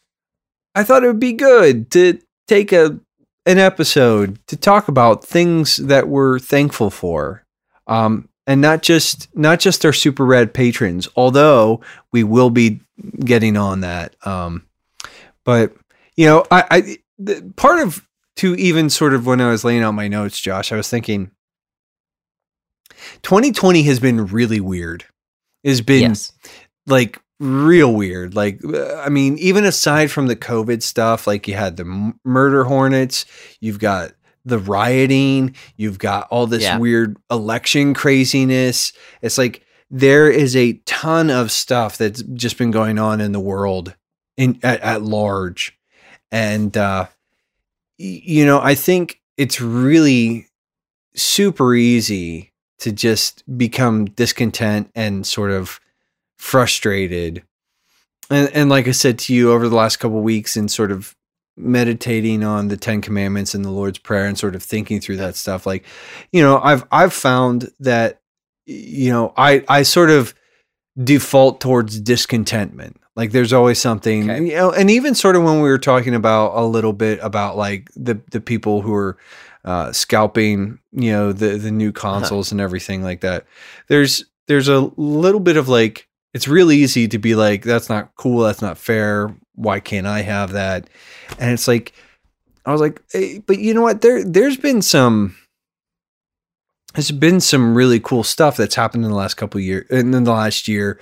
I thought it would be good to take a an episode to talk about things that we're thankful for. Um, and not just not just our super red patrons, although we will be getting on that. Um, but you know, I, I the, part of to even sort of when I was laying out my notes, Josh, I was thinking 2020 has been really weird. it's been yes. like real weird. Like, I mean, even aside from the COVID stuff, like you had the murder hornets, you've got the rioting, you've got all this Yeah. weird election craziness. It's like there is a ton of stuff that's just been going on in the world in at, at large, and uh, you know, I think it's really super easy to just become discontent and sort of frustrated. And, and like I said to you over the last couple of weeks, and sort of meditating on the Ten Commandments and the Lord's Prayer, and sort of thinking through that stuff, like, you know, I've I've found that, you know, I I sort of default towards discontentment. Like there's always something, Okay. you know, and even sort of when we were talking about a little bit about like the the people who are uh, scalping, you know, the the new consoles and everything like that. There's there's a little bit of like it's real easy to be like that's not cool, that's not fair. Why can't I have that? And it's like I was like, hey, but you know what? There there's been some there's been some really cool stuff that's happened in the last couple years and in the last year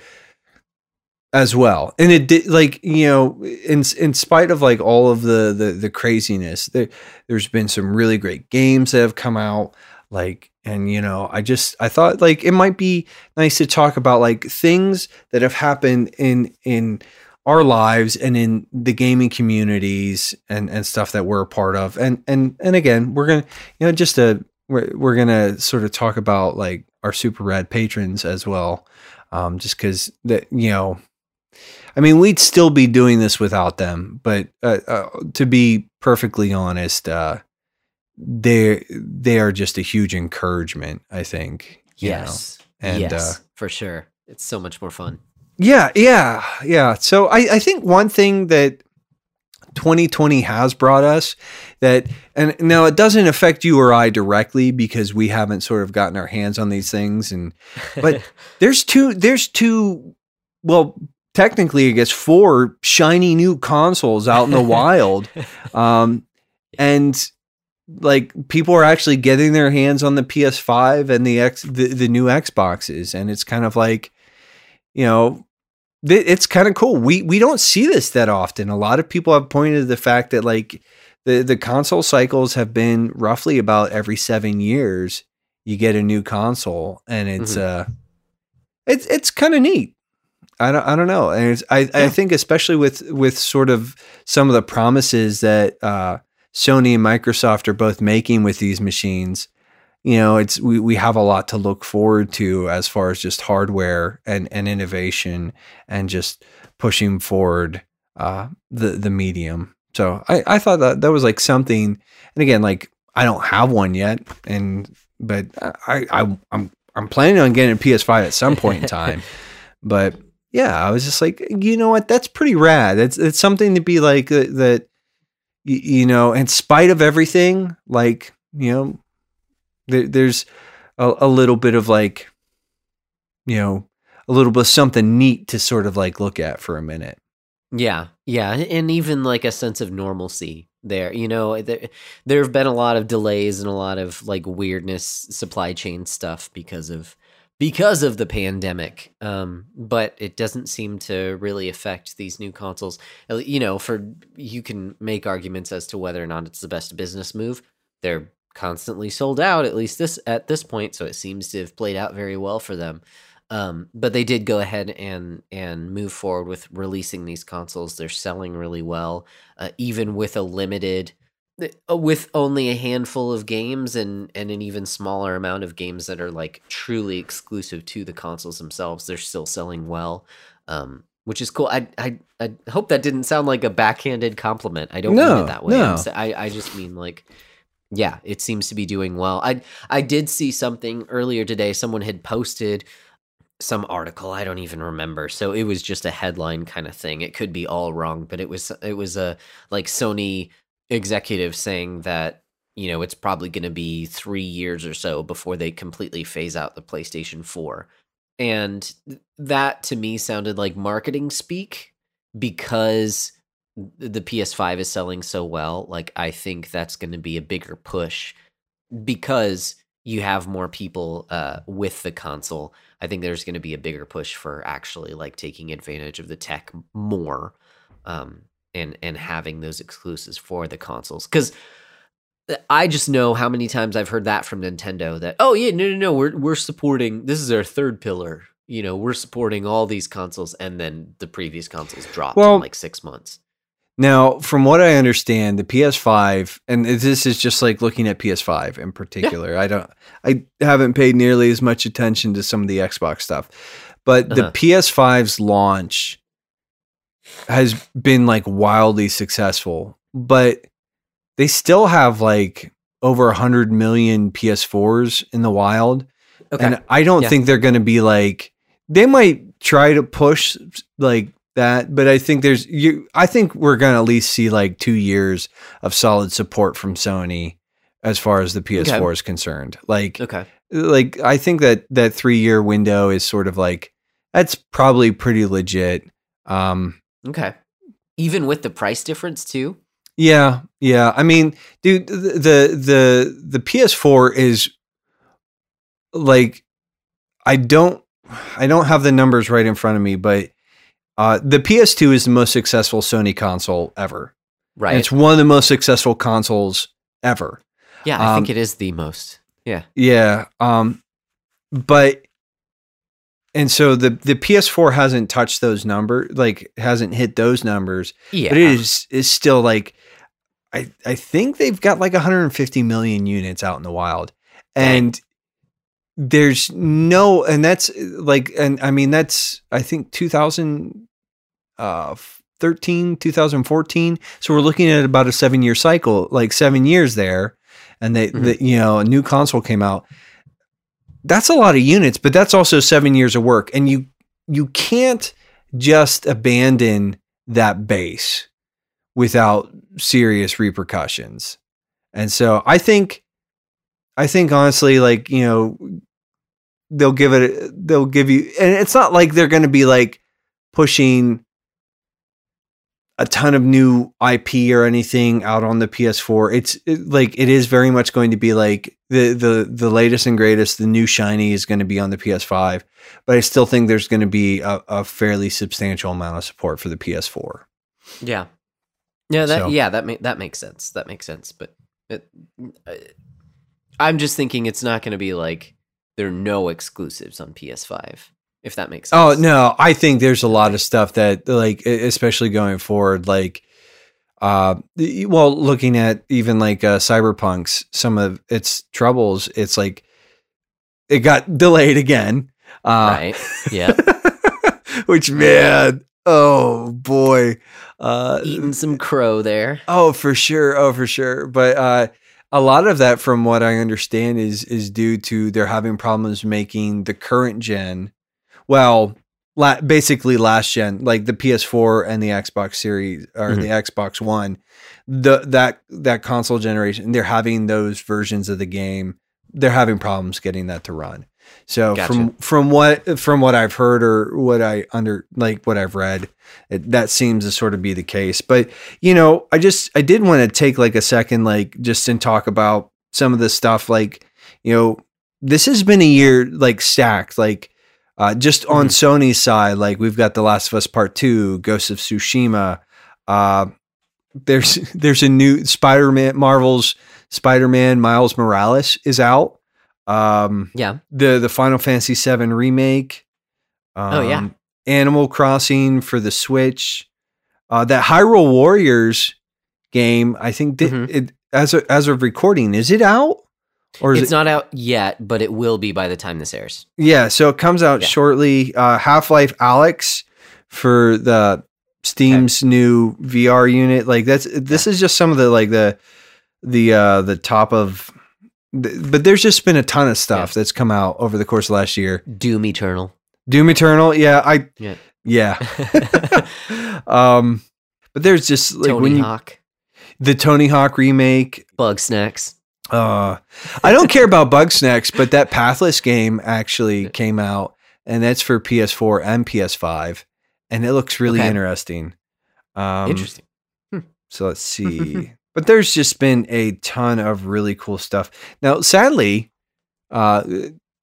as well. And it did like, you know, in in spite of like all of the the, the craziness, there there's been some really great games that have come out like and you know, I just I thought like it might be nice to talk about like things that have happened in in our lives and in the gaming communities and and stuff that we're a part of. And and and again, we're going to you know just a we're we're to sort of talk about like our super rad patrons as well. Um just cuz that you know I mean, we'd still be doing this without them, but uh, uh, to be perfectly honest, uh, they they are just a huge encouragement. I think. you know. Yes. And, yes, uh, for sure. It's so much more fun. Yeah, yeah, yeah. So I, I think one thing that 2020 has brought us that, and now it doesn't affect you or I directly because we haven't sort of gotten our hands on these things, and but [laughs] there's two, there's two, well, technically, I guess four shiny new consoles out in the [laughs] wild, um, and like people are actually getting their hands on the PS5 and the X, the, the new Xboxes, and it's kind of like, you know, th- it's kind of cool. We we don't see this that often. A lot of people have pointed to the fact that like the the console cycles have been roughly about every seven years. You get a new console, and it's uh, it's it's kind of neat. I don't I don't know, and it's, I I think especially with with sort of some of the promises that uh, Sony and Microsoft are both making with these machines you know it's we, we have a lot to look forward to as far as just hardware and, and innovation and just pushing forward uh, the the medium. So I, I thought that that was like something and again like I don't have one yet and but I, I I'm I'm planning on getting a PS5 at some point in [laughs] time. But yeah I was just like you know what? That's pretty rad. It's it's something to be like uh, that you know in spite of everything like you know there, there's a, a little bit of like you know a little bit of something neat to sort of like look at for a minute Yeah, yeah, and even like a sense of normalcy there. You know, there, there have been a lot of delays and a lot of like weirdness, supply chain stuff because of because of the pandemic. Um, but it doesn't seem to really affect these new consoles. You know, for you can make arguments as to whether or not it's the best business move. They're constantly sold out, at least this at this point, so it seems to have played out very well for them. Um, but they did go ahead and and move forward with releasing these consoles. They're selling really well, uh, even with a limited, uh, with only a handful of games and and an even smaller amount of games that are like truly exclusive to the consoles themselves. They're still selling well, um, which is cool. I I I hope that didn't sound like a backhanded compliment. I don't mean it that way. No. I I just mean like yeah, it seems to be doing well. I I did see something earlier today. Someone had posted some article. I don't even remember. So it was just a headline kind of thing. It could be all wrong, but it was it was a like Sony executive saying that you know it's probably going to be three years or so before they completely phase out the PlayStation Four, and that to me sounded like marketing speak because the PS5 is selling so well, like I think that's going to be a bigger push because you have more people uh, with the console. I think there's going to be a bigger push for actually like taking advantage of the tech more, um, and and having those exclusives for the consoles because. I just know how many times I've heard that from Nintendo that oh yeah no no no we're we're supporting this is our third pillar you know, we're supporting all these consoles, and then the previous consoles dropped Well- in like six months. Now, from what I understand, the PS5, and this is just like looking at PS5 in particular. I don't, I haven't paid nearly as much attention to some of the Xbox stuff, but the Uh-huh. PS5's launch has been like wildly successful. But they still have like over a hundred million PS4s in the wild, Okay. and I don't Yeah. think they're going to be like they might try to push like that, but I think there's you. I think we're going to at least see like two years of solid support from Sony as far as the PS4 is concerned. Like, okay. like I think that that three year window is sort of like that's probably pretty legit. Um, Okay. Even with the price difference too. Yeah, yeah. I mean, dude, the the the, the PS4 is like I don't I don't have the numbers right in front of me, but uh, the PS2 is the most successful Sony console ever. Right. And it's one of the most successful consoles ever. yeah, I um, think it is the most. Yeah. Yeah. Um, but and so the the PS4 hasn't touched those numbers, like hasn't hit those numbers. Yeah. but it is is still like I I think they've got like 150 million units out in the wild, and there's no and that's like and I mean that's I think 2013 2014 so we're looking at about a seven year cycle like seven years there and they Mhm. the, you know a new console came out that's a lot of units but that's also seven years of work and you you can't just abandon that base without serious repercussions. And so I think I think honestly like, you know, they'll give it they'll give you and it's not like they're going to be like pushing a ton of new IP or anything out on the PS4. It's it, like it is very much going to be like the the the latest and greatest. The new shiny is going to be on the PS5, but I still think there's going to be a, a fairly substantial amount of support for the PS4. Yeah. Yeah, that So- yeah, that ma- that makes sense. That makes sense, but it, I- I'm just thinking it's not going to be like there are no exclusives on PS5 if that makes sense. Oh no, I think there's a lot of stuff that like especially going forward like uh well looking at even like uh cyberpunk's some of its troubles it's like it got [laughs] delayed again uh Right. Yeah. [laughs] which man oh boy uh Eating some crow there. Oh, for sure. Oh, for sure. But uh, a lot of that, from what I understand, is is due to they're having problems making the current gen. Well, la- basically last gen, like the PS4 and the Xbox Series or Mhm. the Xbox One, the that that console generation, they're having those versions of the game. They're having problems getting that to run. So Gotcha. from from what from what I've heard or what I under like what I've read, it, that seems to sort of be the case. But you know, I just I did want to take like a second, like just and talk about some of the stuff. Like you know, this has been a year like stacked. Like uh, just on Sony's side, like we've got The Last of Us Part Two, Ghost of Tsushima. Uh, there's [laughs] there's a new Spider Man, Marvel's Spider Man Miles Morales is out. Um, Yeah. the the Final Fantasy VII remake. Um, Oh, yeah. Animal Crossing for the Switch. Uh, that Hyrule Warriors game, I think di- Mhm. it as of, as of recording, is it out or is It's it? not out yet, but it will be by the time this airs. yeah, so it comes out Yeah. shortly. Uh, Half Life Alex for the Steam's new VR unit. Like that's this is just some of the like the the uh the top of. But there's just been a ton of stuff that's come out over the course of last year. Doom Eternal. Doom Eternal, yeah, I Yeah. yeah. [laughs] [laughs] um, but there's just like Tony when you, Hawk. the Tony Hawk remake. Bugsnax. Uh, I don't care about Bugsnax, but that Pathless game actually came out, and that's for PS4 and PS5, and it looks really Okay. interesting. Um, Interesting. So let's [laughs] see. but there's just been a ton of really cool stuff. Now, sadly, uh,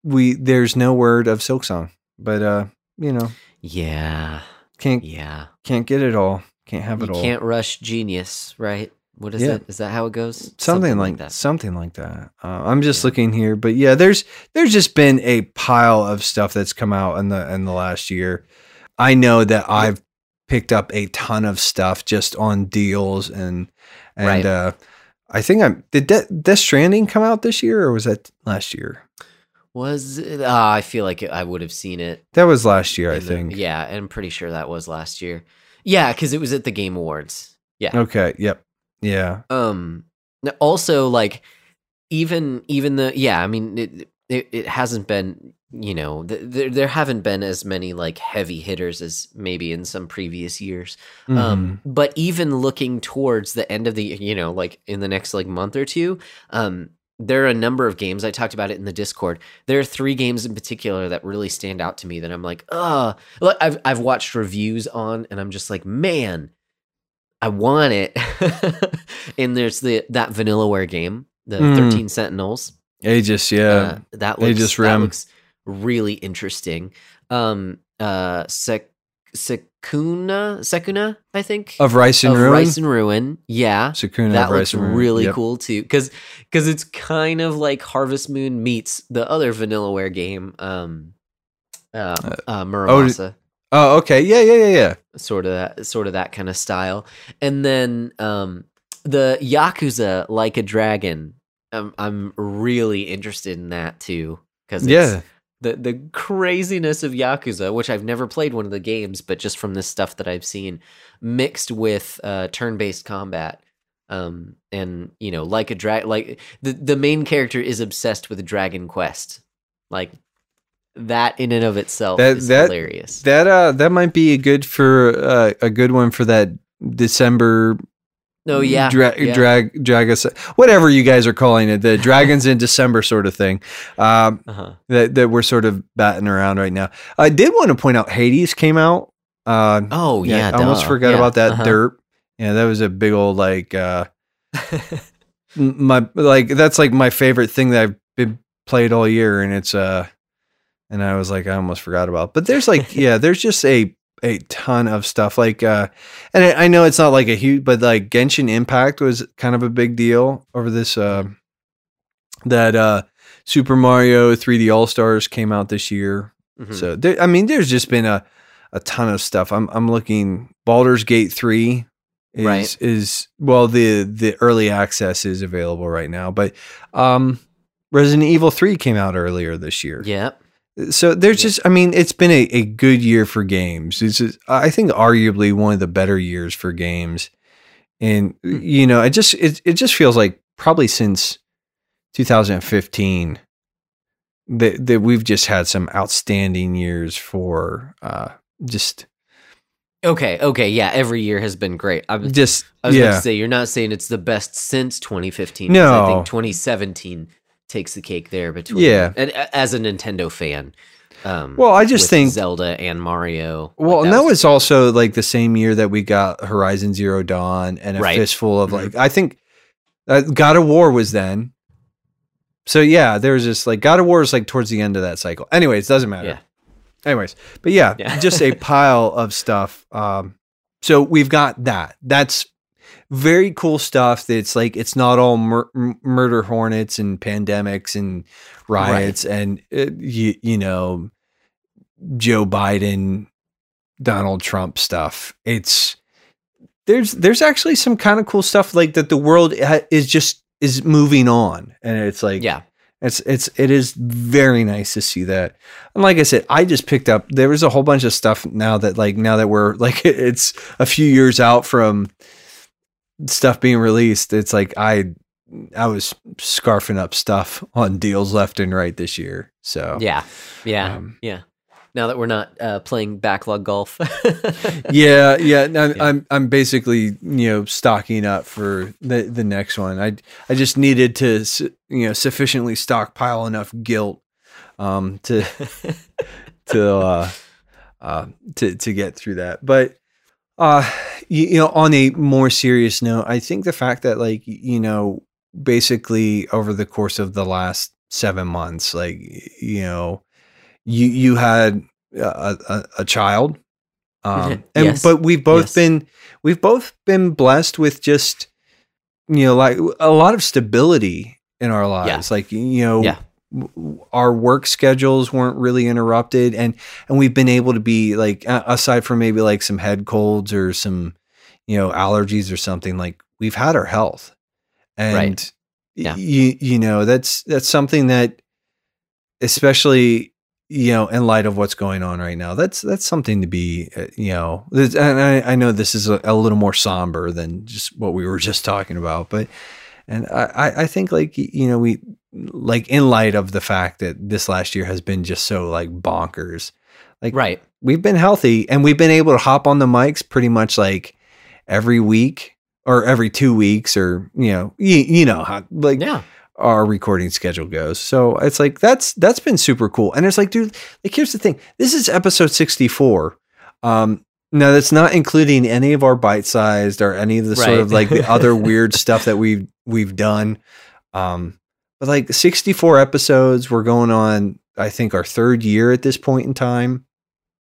we there's no word of Silksong, but uh, you know, Yeah. can't Yeah. can't get it all, can't have You it all. can't rush genius, right? What is Yeah. it? Is that how it goes? something, like that. Something like that. Uh, I'm just looking here, but yeah, there's there's just been a pile of stuff that's come out in the in the last year. I know that I've picked up a ton of stuff just on deals and and Right. uh, I think I'm did De- Death Stranding come out this year or was that last year? Was it? Ah, I feel like I would have seen it. That was last year, I the- think. yeah, I'm pretty sure that was last year. Yeah, because it was at the Game Awards. Yeah. Okay. Yep. Yeah. Um. Also, like, even even the yeah, I mean, it it, it hasn't been you know th- there there haven't been as many like heavy hitters as maybe in some previous years. Mm-hmm. Um, but even looking towards the end of the, you know, like in the next like month or two, um, there are a number of games. I talked about it in the Discord. There are three games in particular that really stand out to me that I'm like, uh, I've I've watched reviews on, and I'm just like, man, I want it. [laughs] and there's the that Vanillaware game, the Mm. Thirteen Sentinels. Aegis, yeah. Uh, that looks Aegis that looks really interesting. Um, uh, Sek Sakuna Sakuna, I think of Rice and of Ruin. Rice and Ruin. Yeah, Sakuna that looks really Yep. cool too. Because because it's kind of like Harvest Moon meets the other Vanillaware game, um, uh, uh, Muramasa. Oh, okay. Yeah, yeah, yeah, yeah. sort of that sort of that kind of style. And then um, the Yakuza like a dragon. Um, I'm really interested in that too because Yeah. the the craziness of Yakuza, which I've never played one of the games, but just from this stuff that I've seen, mixed with uh, turn-based combat, um, and you know, like a drag, like the the main character is obsessed with Dragon Quest, like that in and of itself That- is that- hilarious. That uh that might be a good for uh, a good one for that December oh yeah, dra- yeah. drag drag us whatever you guys are calling it the [laughs] dragons in December sort of thing um uh-huh. that that we're sort of batting around right now. I did want to point out Hades came out uh Oh yeah, I almost forgot Yeah, about that uh-huh. derp. Yeah, that was a big old like uh [laughs] my like that's like my favorite thing that I've been played all year and it's uh and I was like I almost forgot about. But there's like yeah, [laughs] there's just a a ton of stuff like uh and I, I know it's not like a huge but like Genshin Impact was kind of a big deal over this uh that uh Super Mario 3D All-Stars came out this year. Mhm. So there, I mean, there's just been a, a ton of stuff. I'm I'm looking. Baldur's Gate three is Right. is well the the early access is available right now, but um, Resident Evil three came out earlier this year. Yep. So there's just I mean, it's been a, a good year for games. It's just, I think arguably one of the better years for games, and Hmm. you know, it just it it just feels like probably since 2015 that that we've just had some outstanding years for uh just Okay. Okay. Yeah. Every year has been great. I'm just I was yeah to say you're not saying it's the best since 2015. 'cause I No. think 2017 takes the cake there between. Yeah. And as a Nintendo fan, um, well i just think Zelda and Mario. well like, and that was also like the same year that we got horizon zero dawn and a Right. fistful of Mhm. like i think uh, god of war was then so yeah there was just like god of war is like towards the end of that cycle anyways doesn't matter Yeah. anyways but yeah, Yeah. just a [laughs] pile of stuff um so we've got that that's very cool stuff that's like it's not all mur- murder hornets and pandemics and riots and uh, you, you know joe biden donald trump stuff it's there's there's actually some kind of cool stuff like that the world is just is moving on and it's like Yeah. it's it's it is very nice to see that. And like I said, I just picked up there was a whole bunch of stuff now that like now that we're [laughs] like it's a few years out from stuff being released. It's like I I was scarfing up stuff on deals left and right this year. So Yeah. Yeah. Um, yeah. Now that we're not uh, playing backlog golf. [laughs] yeah, yeah. no, Yeah. I'm I'm basically you know stocking up for the the next one. I I just needed to you know sufficiently stockpile enough guilt um to [laughs] to uh uh to to get through that. But uh you, you know on a more serious note, I think the fact that like you know basically over the course of the last 7 months like you know you you had a, a, a child um [laughs] and Yes. but we've both Yes. been we've both been blessed with just you know, like a lot of stability in our lives. Like, you know, Yeah. Our work schedules weren't really interrupted and and we've been able to be like aside from maybe like some head colds or some you know allergies or something like we've had our health and Right. Yeah. you you know that's that's something that especially you know in light of what's going on right now that's that's something to be uh, you know and I, I know this is a, a little more somber than just what we were just talking about but and I- I think like you know we like in light of the fact that this last year has been just so like bonkers. Like Right. we've been healthy and we've been able to hop on the mics pretty much like every week or every two weeks or you know you, you know how like Yeah. our recording schedule goes. So it's like that's that's been super cool. And it's like dude like here's the thing. This is episode 64 um now that's not including any of our bite sized or any of the sort of like the [laughs] other weird stuff that we've we've done. Um but like 64 episodes we're going on i think our third year at this point in time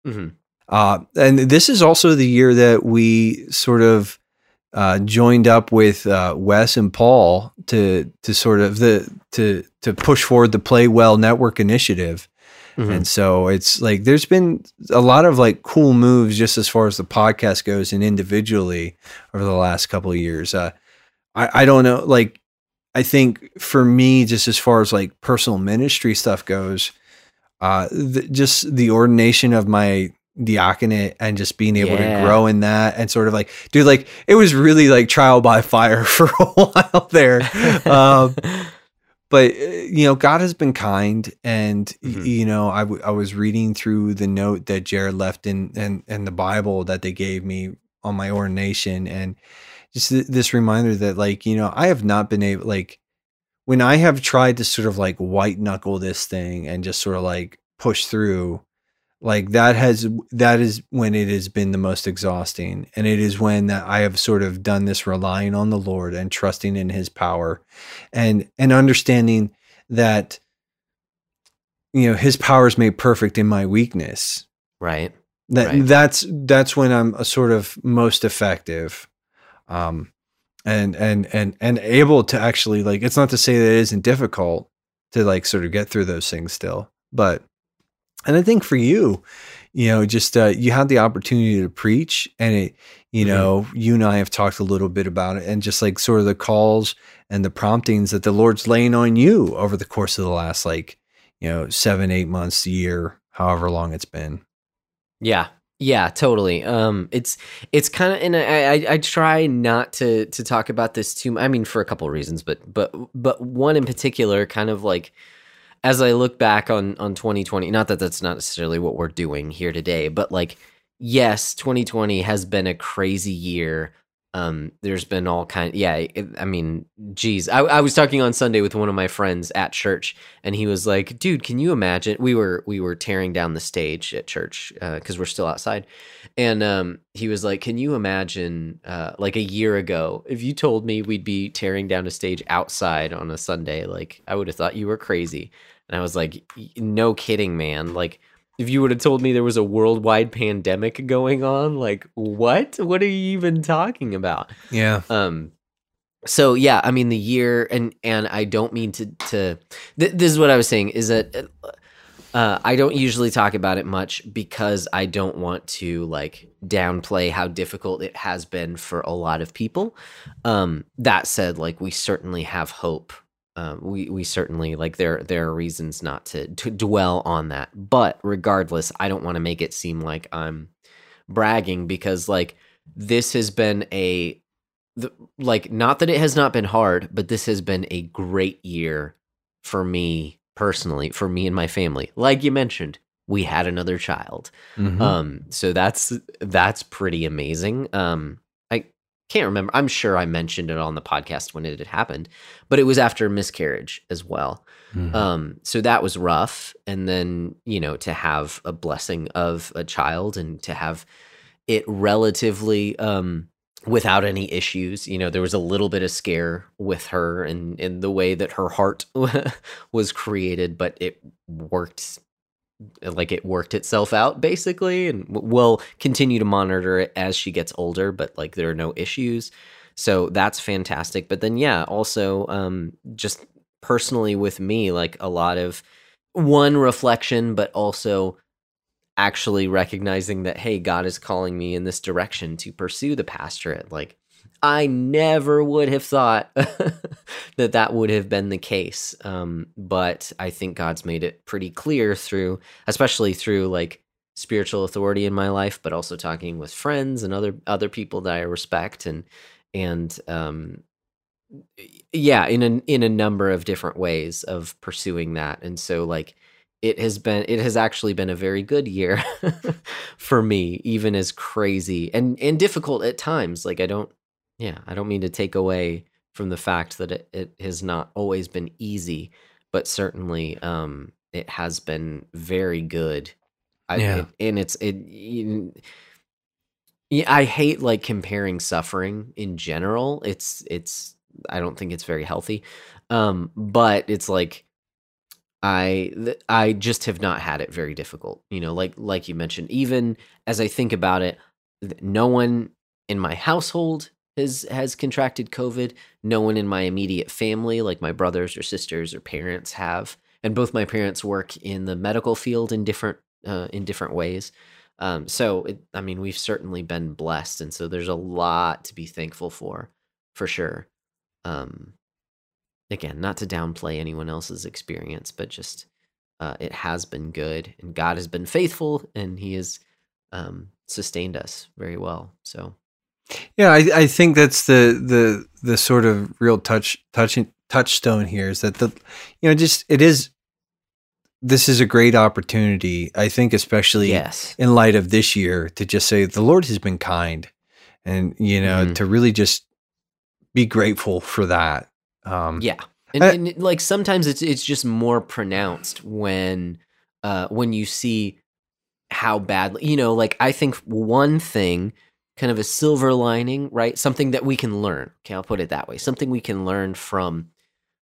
hmm uh, and this is also the year that we sort of uh, joined up with uh, Wes and Paul to to sort of the to to push forward the Play Well Network initiative. Mhm. And so it's like there's been a lot of like cool moves just as far as the podcast goes and individually over the last couple of years. Uh, I I don't know like I think for me just as far as like personal ministry stuff goes, uh, th- just the ordination of my diaconate and just being able Yeah. to grow in that and sort of like dude like it was really like trial by fire [laughs] for a while there [laughs] um, but uh, you know god has been kind and Mhm. you know I, w- I was reading through the note that jared left in, in the bible that they gave me on my ordination and just th- this reminder that like you know i have not been able like when i have tried to sort of like white knuckle this thing and just sort of like push through like that has that is when it has been the most exhausting and it is when that i have sort of done this relying on the lord and trusting in his power and and understanding that you know his power is made perfect in my weakness Right. that Right. that's that's when i'm a sort of most effective um and and and and able to actually like it's not to say that it isn't difficult to like sort of get through those things still but and i think for you you know just uh you had the opportunity to preach and it you Mhm. know you and i have talked a little bit about it and just like sort of the calls and the promptings that the lord's laying on you over the course of the last like you know seven eight months a year however long it's been Yeah. Yeah, totally. Um, it's it's kind of, and I, I I try not to to talk about this too. I mean, for a couple of reasons, but but but one in particular, kind of like as I look back on on 2020. Not that that's not necessarily what we're doing here today, but like yes, 2020 has been a crazy year. Um, there's been all kind. Yeah, it, I mean, geez, I, I was talking on Sunday with one of my friends at church, and he was like, "Dude, can you imagine?" We were we were tearing down the stage at church because we're still outside, and um, he was like, "Can you imagine, uh, like a year ago, if you told me we'd be tearing down a stage outside on a Sunday? Like, I would have thought you were crazy." And I was like, "No kidding, man! Like." If you would have told me there was a worldwide pandemic going on, like what? What are you even talking about? yeah Um, so yeah, I mean the year, and and I don't mean to to. Th- this is what I was saying is that uh, I don't usually talk about it much because I don't want to like downplay how difficult it has been for a lot of people. Um, that said, like we certainly have hope. Um, we we certainly like there there are reasons not to to dwell on that, but regardless, I don't want to make it seem like I'm bragging because like this has been a the, like not that it has not been hard, but this has been a great year for me personally, for me and my family. Like you mentioned, we had another child. Mhm. Um so that's that's pretty amazing. Um can't remember. I'm sure I mentioned it on the podcast when it had happened, but it was after a miscarriage as well. Mhm. Um, so that was rough. And then, you know, to have a blessing of a child and to have it relatively um without any issues. You know, there was a little bit of scare with her and in the way that her heart [laughs] was created, but it worked like it worked itself out basically and we'll continue to monitor it as she gets older but like there are no issues So that's fantastic. But then, yeah, also um, just personally with me, like a lot of one reflection, but also actually recognizing that, hey, God is calling me in this direction to pursue the pastorate. Like, I never would have thought [laughs] that that would have been the case. Um, but I think God's made it pretty clear through, especially through like spiritual authority in my life, but also talking with friends and other other people that I respect and and um, yeah, in a in a number of different ways of pursuing that. And so like it has been it has actually been a very good year [laughs] for me, even as crazy and and difficult at times. Like I don't yeah, I don't mean to take away from the fact that it, it has not always been easy, but certainly um it has been very good. I, Yeah. it, and it's it. you- yeah, I hate like comparing suffering in general. It's it's I don't think it's very healthy. Um but it's like I th- I just have not had it very difficult. You know, like like you mentioned even as I think about it, no one in my household has has contracted COVID. No one in my immediate family like my brothers or sisters or parents have. And both my parents work in the medical field in different uh, in different ways. Um, so, it, I mean, we've certainly been blessed, and so there's a lot to be thankful for, for sure. Um, again, not to downplay anyone else's experience, but just uh, it has been good, and God has been faithful, and He has um, sustained us very well. So, Yeah, I, I think that's the the the sort of real touch touching touchstone here is that the you know just it is this is a great opportunity. I think especially yes, in light of this year to just say the Lord has been kind and you know Mhm. to really just be grateful for that. Um yeah, and, I- and like sometimes it's it's just more pronounced when uh, when you see how badly you know. Like I think one thing kind of a silver lining, right? Something that we can learn. Okay, I'll put it that way. Something we can learn from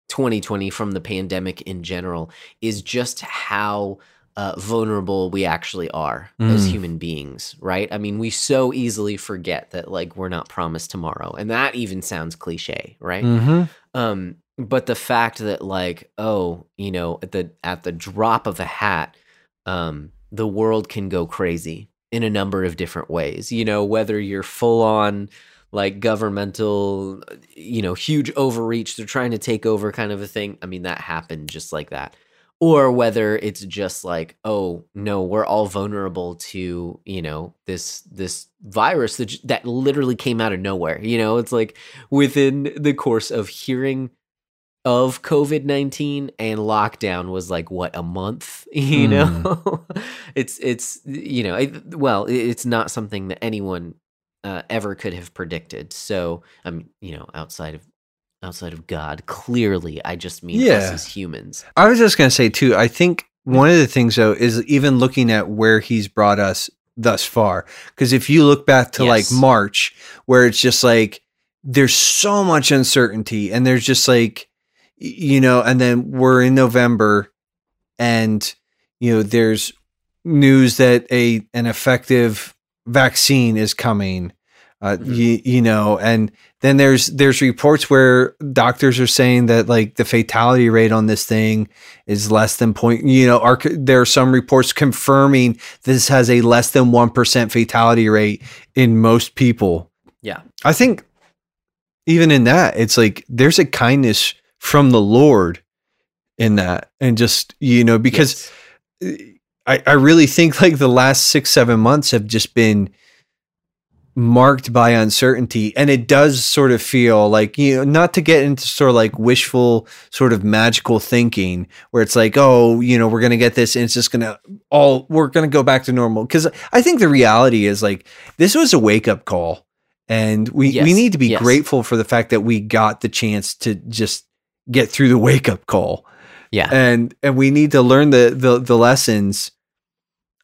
2020, from the pandemic in general, is just how uh, vulnerable we actually are as Mm. human beings, right? I mean, we so easily forget that, like, we're not promised tomorrow. And that even sounds cliche, right? mhm. um but the fact that like oh you know at the at the drop of a hat um the world can go crazy in a number of different ways. You know whether you're full on like governmental you know huge overreach they're trying to take over kind of a thing. I mean that happened just like that. Or whether it's just like oh no we're all vulnerable to you know this this virus that, that literally came out of nowhere. You know it's like within the course of hearing of covid-19 and lockdown was like what a month? [laughs] You know? [laughs] It's it's you know it, well it's not something that anyone uh, ever could have predicted. So i'm you know outside of outside of god clearly i just mean us Yeah. as humans. I was just going to say too I think one of the things though is even looking at where he's brought us thus far. Because if you look back to Yes. like March where it's just like there's so much uncertainty and there's just like you know and then we're in November and you know there's news that a an effective vaccine is coming uh, Mhm. you, you know and then there's there's reports where doctors are saying that like the fatality rate on this thing is less than point you know are there are some reports confirming this has a less than 1% fatality rate in most people Yeah. i think even in that it's like there's a kindness from the lord in that and just you know because Yes. I, I really think like the last six, seven months have just been marked by uncertainty. And it does sort of feel like, you know, not to get into sort of like wishful, sort of magical thinking where it's like, oh, you know, we're going to get this and it's just going to all, we're going to go back to normal. Cause I think the reality is like, this was a wake up call. And we, we need to be yes. grateful for the fact that we got the chance to just get through the wake up call. Yeah. And and we need to learn the the, the lessons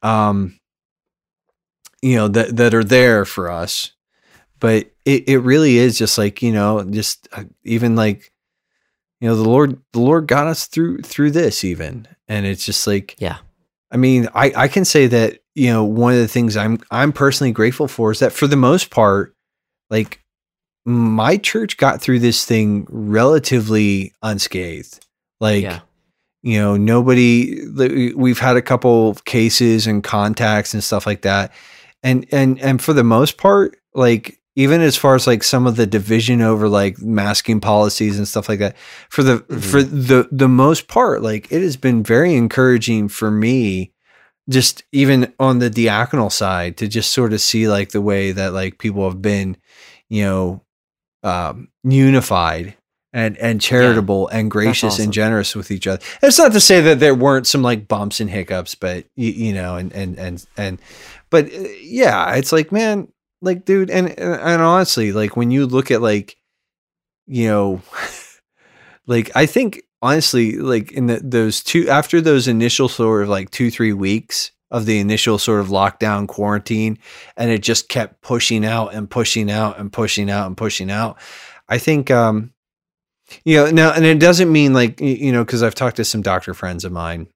um you know that that are there for us. But it, it really is just like you know just uh, even like you know the lord the lord got us through through this even. And it's just like Yeah. i mean i i can say that you know one of the things i'm i'm personally grateful for is that for the most part like my church got through this thing relatively unscathed. Like, Yeah. you know, nobody. We've had a couple of cases and contacts and stuff like that, and and and for the most part, like even as far as like some of the division over like masking policies and stuff like that, for the Mhm. for the the most part, like it has been very encouraging for me just even on the diaconal side to just sort of see like the way that like people have been you know um unified and and charitable and gracious awesome. and generous with each other it's not to say that there weren't some like bumps and hiccups but you, you know and and and and but uh, yeah it's like man like dude and and and honestly like when you look at like you know [laughs] like i think honestly like in the, those two after those initial sort of like two three weeks of the initial sort of lockdown quarantine and it just kept pushing out and pushing out and pushing out and pushing out i think um you know now and it doesn't mean like you know because i've talked to some doctor friends of mine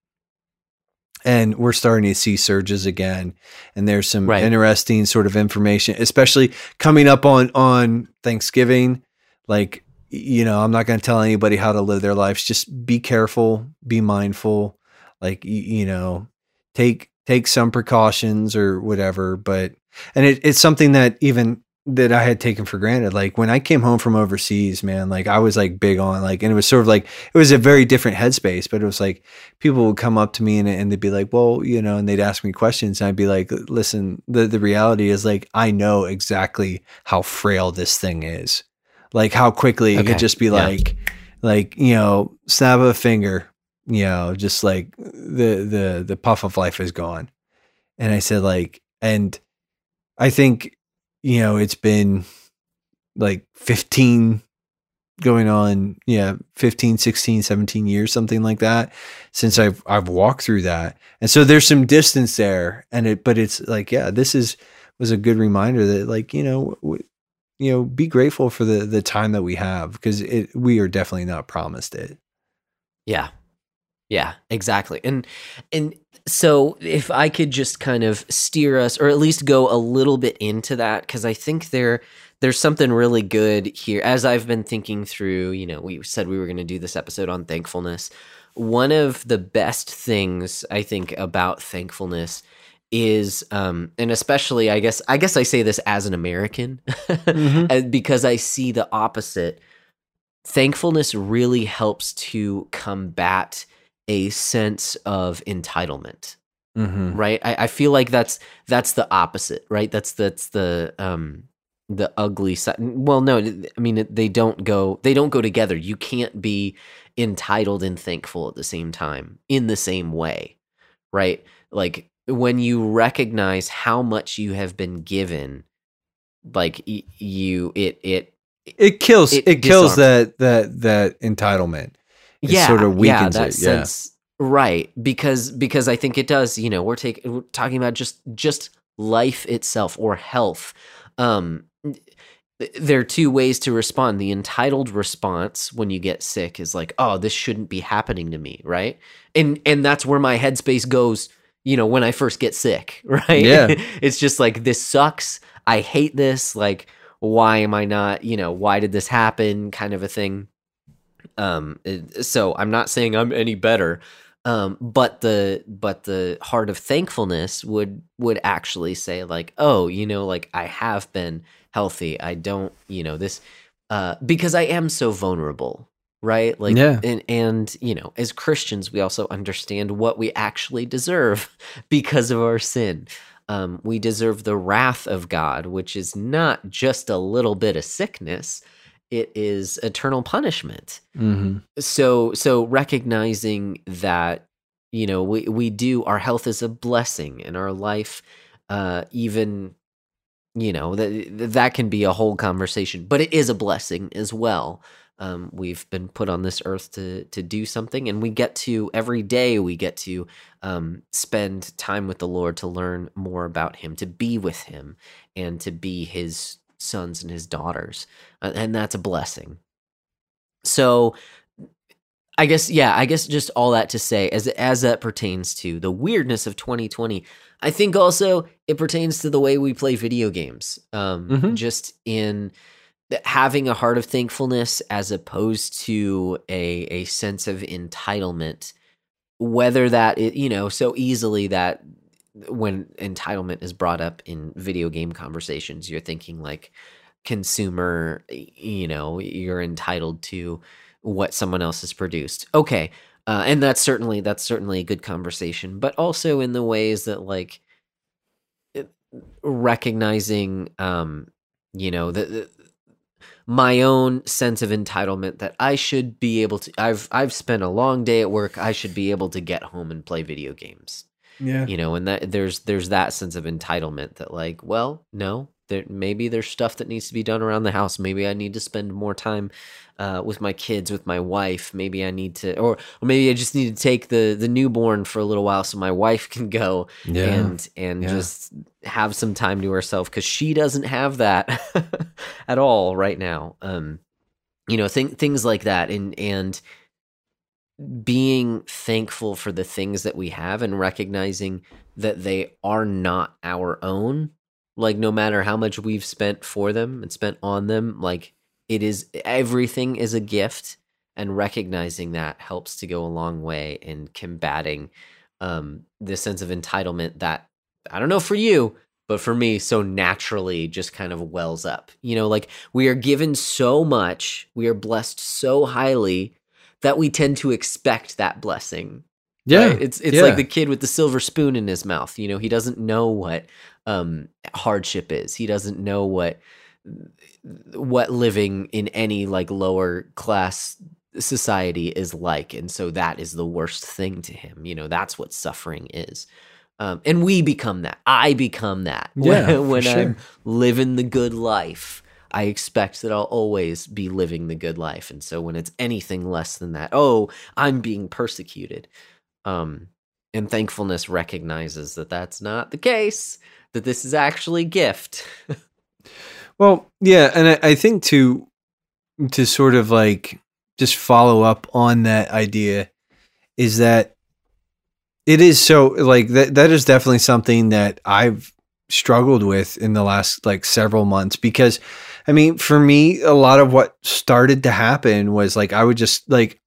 and we're starting to see surges again and there's some Right. interesting sort of information especially coming up on on thanksgiving like you know i'm not going to tell anybody how to live their lives just be careful be mindful like you know take take some precautions or whatever but and it, it's something that even that I had taken for granted. Like when I came home from overseas, man, like I was like big on like, and it was sort of like, it was a very different headspace, but it was like people would come up to me and, and they'd be like, well, you know, and they'd ask me questions. And I'd be like, listen, the, the reality is like, I know exactly how frail this thing is. Like how quickly it could just be Yeah. like, like, you know, snap of a finger, you know, just like the, the, the puff of life is gone. And I said like, and I think, you know, it's been like 15 going on, yeah, 15, 16, 17 years, something like that since I've, I've walked through that. And so there's some distance there and it, but it's like, yeah, this is, was a good reminder that like, you know, you know, be grateful for the, the time that we have because it, we are definitely not promised it. Yeah. Yeah, exactly. And and so if I could just kind of steer us or at least go a little bit into that cuz I think there there's something really good here as I've been thinking through, you know, we said we were going to do this episode on thankfulness. One of the best things I think about thankfulness is um and especially I guess I guess I say this as an American and [laughs] because I see the opposite thankfulness really helps to combat a sense of entitlement Mm-hmm. right? I, I feel like that's that's the opposite right? That's that's the um the ugly side well no i mean they don't go they don't go together. You can't be entitled and thankful at the same time in the same way right? Like when you recognize how much you have been given like y- you it it It kills, It it, kills that, that, that entitlement. It yeah, sort of yeah, weakens that it, yeah. sense, right? Because because I think it does. You know, we're taking we're talking about just just life itself or health. Um, there are two ways to respond. The entitled response when you get sick is like, "Oh, this shouldn't be happening to me," right? And and that's where my headspace goes. You know, when I first get sick, [laughs] right? Yeah. it's just like this sucks. I hate this. Like, why am I not? You know, why did this happen? Kind of a thing um it- so i'm not saying i'm any better um but the but the heart of thankfulness would would actually say like oh you know like i have been healthy. I don't you know this uh because i am so vulnerable right? Like Yeah. and and you know as christians we also understand what we actually deserve [laughs] because of our sin. Um we deserve the wrath of god which is not just a little bit of sickness it is eternal punishment Mm-hmm. so so recognizing that you know we we do our health is a blessing and our life uh even you know that that can be a whole conversation but it is a blessing as well um we've been put on this earth to to do something and we get to every day we get to um spend time with the lord to learn more about him to be with him and to be his sons and his daughters Uh, and that's a blessing so I guess yeah, I guess just all that to say as as that pertains to the weirdness of 2020. I think also it pertains to the way we play video games. Um Mhm. just in having a heart of thankfulness as opposed to a a sense of entitlement whether that you know so easily that when entitlement is brought up in video game conversations you're thinking like consumer you know you're entitled to what someone else has produced. Okay uh, and that's certainly that's certainly a good conversation but also in the ways that like it- recognizing um you know the, the my own sense of entitlement that I should be able to I've I've spent a long day at work I should be able to get home and play video games Yeah. you know and that there's there's that sense of entitlement that like well no there maybe there's stuff that needs to be done around the house maybe i need to spend more time uh, with my kids with my wife maybe i need to or, or maybe i just need to take the the newborn for a little while so my wife [laughs] can go Yeah. and and Yeah. just have some time to herself because she doesn't have that [laughs] at all right now um you know th- things like that and and being thankful for the things that we have and recognizing that they are not our own. Like no matter how much we've spent for them and spent on them like it is everything is a gift. And recognizing that helps to go a long way in combating um the sense of entitlement that i don't know for you but for me so naturally just kind of wells up. You know like we are given so much we are blessed so highly that we tend to expect that blessing Yeah. right? It's it's yeah. like the kid with the silver spoon in his mouth. You know, he doesn't know what um, hardship is. He doesn't know what what living in any like lower class society is like, and so that is the worst thing to him. You know, that's what suffering is. Um, and we become that. I become that [laughs] Yeah, when, when I'm sure. living the good life. I expect that I'll always be living the good life, and so when it's anything less than that, oh, I'm being persecuted um and thankfulness recognizes that that's not the case that this is actually gift. [laughs] Well, yeah, and I, I think to to sort of like just follow up on that idea is that it is so like that that is definitely something that I've struggled with in the last like several months because I mean for me a lot of what started to happen was like I would just like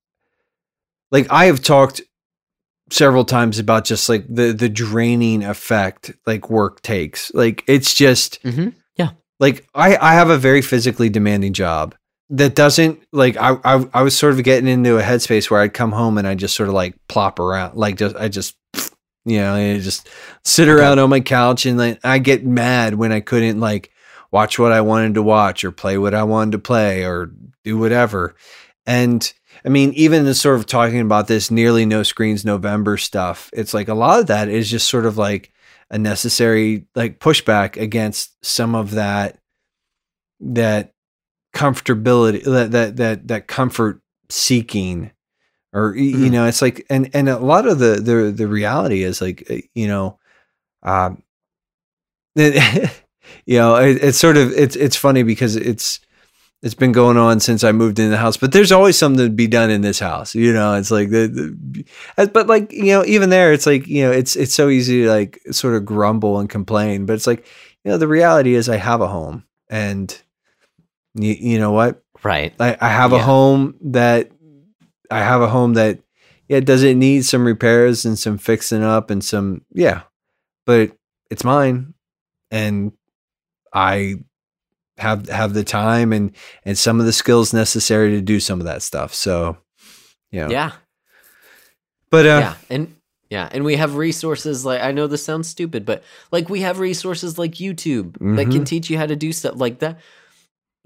like I have talked several times about just like the the draining effect like work takes. Like it's just mm-hmm. like I I have a very physically demanding job that doesn't like I I, I was sort of getting into a headspace where I'd come home and I just sort of like plop around like just I just you know I just sit around on my couch and like I get mad when I couldn't like watch what I wanted to watch or play what I wanted to play or do whatever. And I mean even the sort of talking about this nearly no screens November stuff it's like a lot of that is just sort of like a necessary like pushback against some of that that comfortability that that that that comfort seeking or y- you know it's like and and a lot of the the the reality is like uh, you know um [laughs] you know it, it's sort of it's it's funny because it's it's been going on since I moved into the house, but there's always something to be done in this house. You know, it's like the, the uh, but like you know, even there, it's like you know, it's it's so easy to like sort of grumble and complain, but it's like you know, the reality is I have a home, and you, you know what, right I, I have a home that I have a home that yeah, does it need some repairs and some fixing up and some yeah, but it's mine, and I have have the time and and some of the skills necessary to do some of that stuff. So yeah, yeah but uh, yeah and yeah and we have resources like i know this sounds stupid but like we have resources like youtube that can Mhm. teach you how to do stuff like that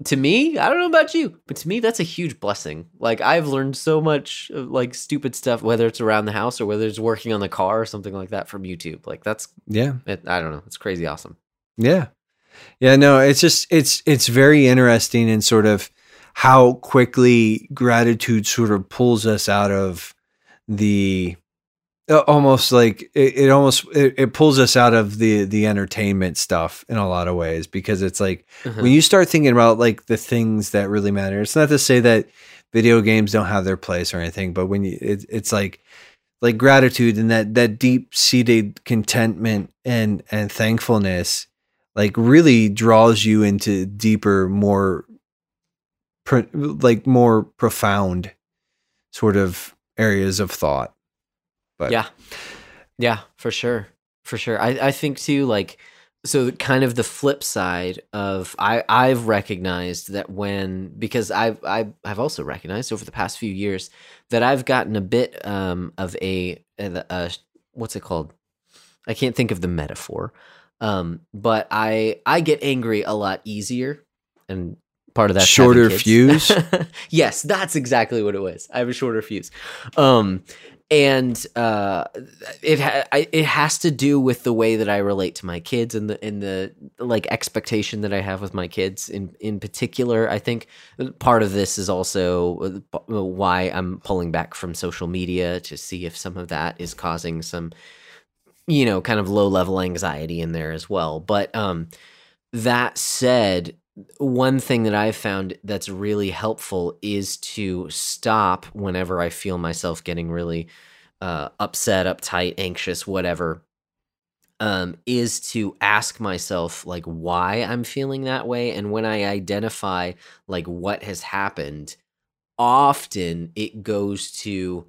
to me i don't know about you but to me that's a huge blessing like i've learned so much like stupid stuff whether it's around the house or whether it's working on the car or something like that from youtube like that's yeah, it, i don't know it's crazy awesome Yeah. Yeah, no, it's just it's it's very interesting in sort of how quickly gratitude sort of pulls us out of the uh, almost like it, it almost it, it pulls us out of the the entertainment stuff in a lot of ways because it's like Uh-huh. when you start thinking about like the things that really matter it's not to say that video games don't have their place or anything but when you it, it's like like gratitude and that that deep seated contentment and and thankfulness like really draws you into deeper more like more profound sort of areas of thought. But Yeah. Yeah, for sure. For sure. I, I think too, like, so kind of the flip side of I, I've recognized that when because I've I've I've also recognized over the past few years that I've gotten a bit um of a, a, a what's it called? I can't think of the metaphor. Um, but I I get angry a lot easier and part of that Shorter fuse? [laughs] yes, that's exactly what it was. I have a shorter fuse. Um and uh, it ha- I, it has to do with the way that I relate to my kids and the and the like expectation that I have with my kids in in particular. I think part of this is also why I'm pulling back from social media to see if some of that is causing some you know kind of low level anxiety in there as well. But um, that said, one thing that I've found that's really helpful is to stop whenever I feel myself getting really uh, upset, uptight, anxious, whatever. Um, is to ask myself like why I'm feeling that way, and when I identify like what has happened, often it goes to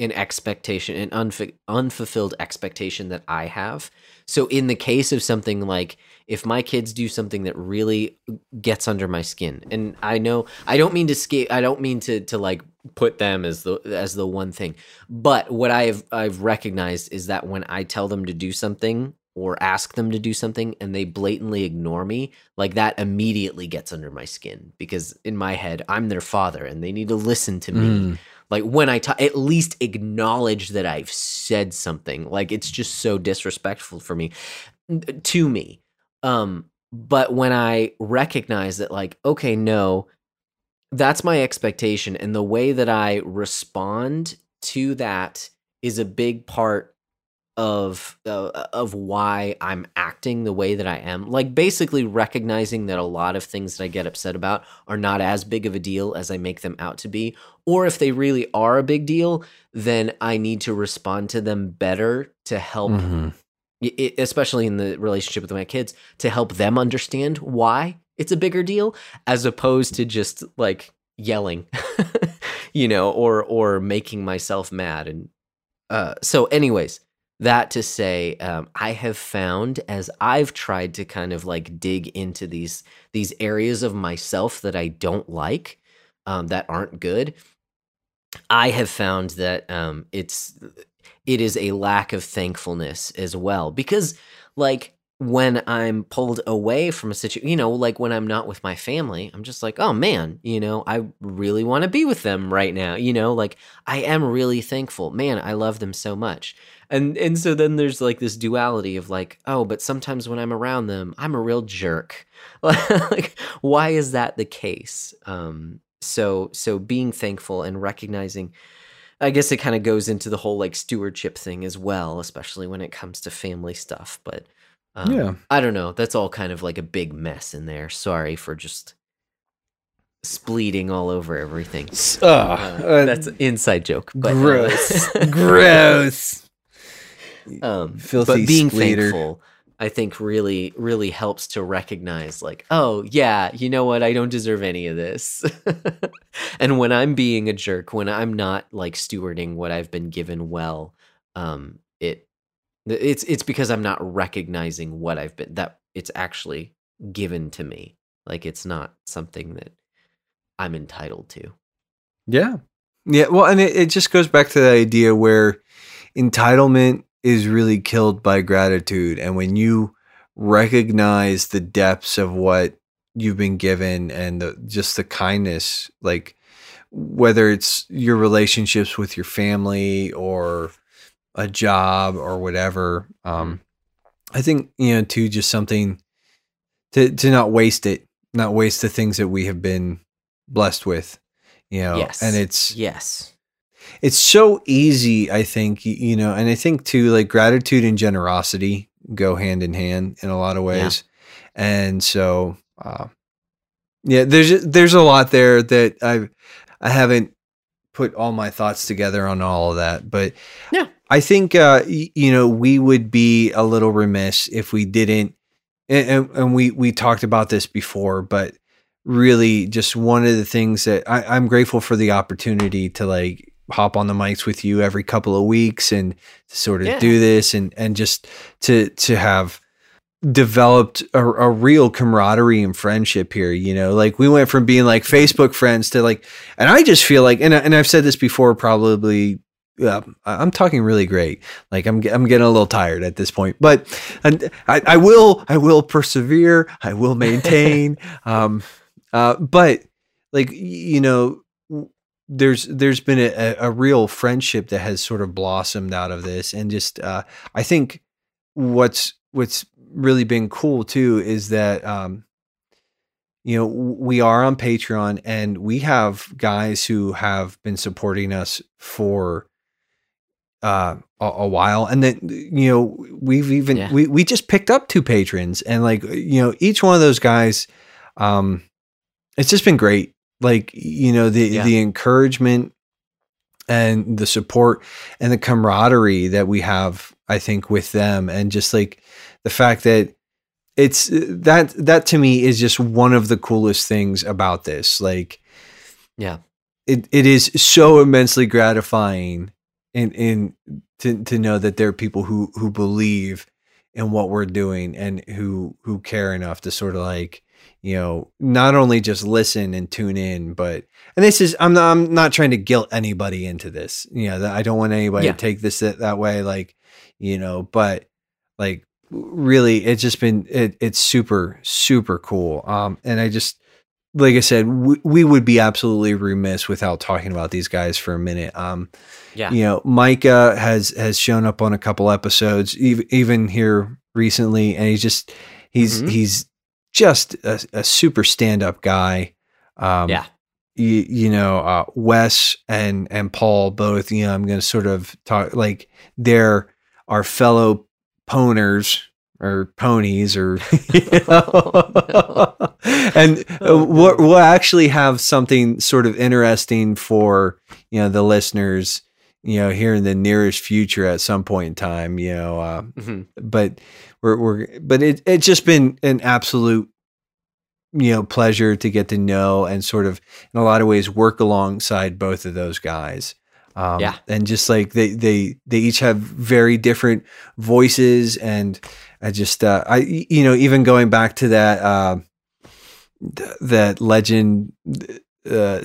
an expectation, an unf- unfulfilled expectation that I have. So, in the case of something like if my kids do something that really gets under my skin, and I know I don't mean to skate, I don't mean to to like put them as the as the one thing, but what I've I've recognized is that when I tell them to do something or ask them to do something and they blatantly ignore me, like that immediately gets under my skin because in my head I'm their father and they need to listen to me Mm. Like when I ta- at least acknowledge that I've said something. Like it's just so disrespectful for me to me. Um, but when I recognize that, like, okay, no, that's my expectation, and the way that I respond to that is a big part of uh, of why I'm acting the way that I am. Like basically recognizing that a lot of things that I get upset about are not as big of a deal as I make them out to be, or if they really are a big deal, then I need to respond to them better to help Mhm. i- i- especially in the relationship with my kids to help them understand why it's a bigger deal as opposed to just like yelling [laughs] you know or or making myself mad and uh so anyways that to say um, i have found as i've tried to kind of like dig into these these areas of myself that i don't like um, that aren't good i have found that um, it's it is a lack of thankfulness as well. Because like when i'm pulled away from a situation you know like when i'm not with my family i'm just like oh man you know i really want to be with them right now you know like i am really thankful. Man i love them so much and and so then there's like this duality of like oh but sometimes when i'm around them i'm a real jerk [laughs] like why is that the case um so so being thankful and recognizing I guess it kind of goes into the whole like stewardship thing as well, especially when it comes to family stuff. But um, Yeah. I don't know. That's all kind of like a big mess in there. Sorry for just spleeting all over everything. Uh, Uh, that's an inside joke. But, uh, gross. [laughs] um, Filthy but being spleeter. thankful, I think really, really helps to recognize, like, oh yeah, you know what? I don't deserve any of this. [laughs] and when I'm being a jerk, when I'm not like stewarding what I've been given well, um, it it's it's because I'm not recognizing what I've been that it's actually given to me. Like it's not something that I'm entitled to. Yeah. Yeah. Well, and it, it just goes back to the idea where entitlement is really killed by gratitude. And when you recognize the depths of what you've been given and the, just the kindness, like whether it's your relationships with your family or a job or whatever, um, I think, you know, too, just something to, to not waste it, not waste the things that we have been blessed with you know Yes. and it's Yes. It's so easy i think you know and i think too like gratitude and generosity go hand in hand in a lot of ways and so uh yeah there's there's a lot there that i i haven't put all my thoughts together on all of that but Yeah. i think uh you know we would be a little remiss if we didn't and, and, we we talked about this before but really just one of the things that I, I'm grateful for the opportunity to like hop on the mics with you every couple of weeks and sort of Yeah. do this and and just to to have developed a, a real camaraderie and friendship here you know like we went from being like facebook friends to like and i just feel like and, I- and i've said this before probably I'm talking really great. Like I'm, I'm getting a little tired at this point, but and I, I will, I will persevere. I will [laughs] maintain. um, uh, but like you know, there's there's been a, a real friendship that has sort of blossomed out of this, and just uh, I think what's what's really been cool too is that um, you know we are on Patreon and we have guys who have been supporting us for uh a, a while. And then you know we've even Yeah. we we just picked up two patrons and like you know each one of those guys um it's just been great like you know the Yeah. the encouragement and the support and the camaraderie that we have i think with them and just like the fact that it's uh, that that to me is just one of the coolest things about this like Yeah. it, it is so immensely gratifying in in to to know that there are people who who believe in what we're doing and who who care enough to sort of like you know not only just listen and tune in but and this is i'm not i'm not trying to guilt anybody into this you know i don't want anybody Yeah. to take this that, that way like you know but like really it's just been it, it's super super cool um and i just like i said we, we would be absolutely remiss without talking about these guys for a minute um Yeah. you know micah has has shown up on a couple episodes even, even here recently and he's just he's Mhm. he's just a, a super stand-up guy um Yeah. you, you know uh wes and and paul both you know i'm gonna sort of talk like they're our fellow poners or ponies or [laughs] you know? [laughs] and uh, Oh, we'll, we'll actually have something sort of interesting for you know the listeners you know here in the nearest future at some point in time you know uh, Mhm. but we're, we're but it, it's just been an absolute you know pleasure to get to know and sort of in a lot of ways work alongside both of those guys um, Yeah. and just like they they they each have very different voices and i just uh i you know even going back to that uh th- that legend uh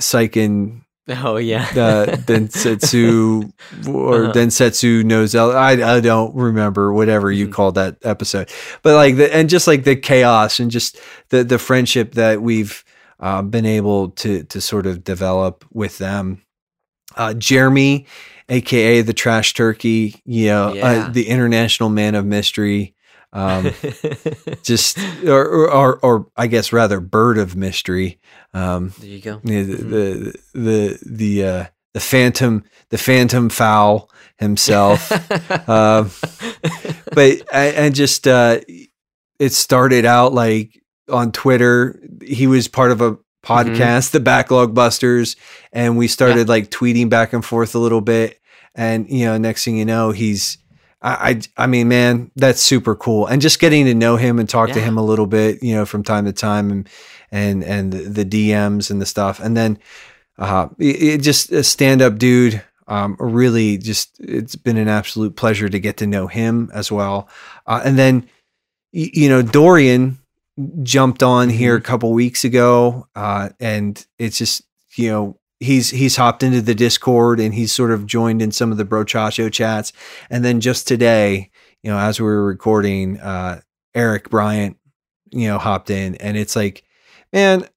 [laughs] Oh yeah. [laughs] uh, Densetsu [laughs] or Uh-huh. Densetsu Nozel. I I don't remember whatever you Mhm. called that episode, but like the and just like the chaos and just the the friendship that we've uh, been able to to sort of develop with them. Uh, Jeremy, aka the Trash Turkey, you know, Yeah. uh, the international man of mystery. Um, [laughs] just or, or or or I guess rather bird of mystery. Um, there you go. yeah, the, Mhm. the the the uh, the phantom the phantom fowl himself. [laughs] um, but I, I just uh, it started out like on Twitter. He was part of a podcast, the Backlog Busters, and we started like tweeting back and forth a little bit. And you know, next thing you know, he's I, I I mean, man, that's super cool. And just getting to know him and talk to him a little bit, you know, from time to time, and and and the, the DMs and the stuff, and then uh, it, it just a stand up dude. Um, really, just it's been an absolute pleasure to get to know him as well. Uh, and then, y- you know, Dorian jumped on here a couple weeks ago, uh, and it's just you know he's he's hopped into the Discord and he's sort of joined in some of the Brochacho chats. And then just today, you know, as we were recording, uh, Eric Bryant, you know, hopped in, and it's like, man,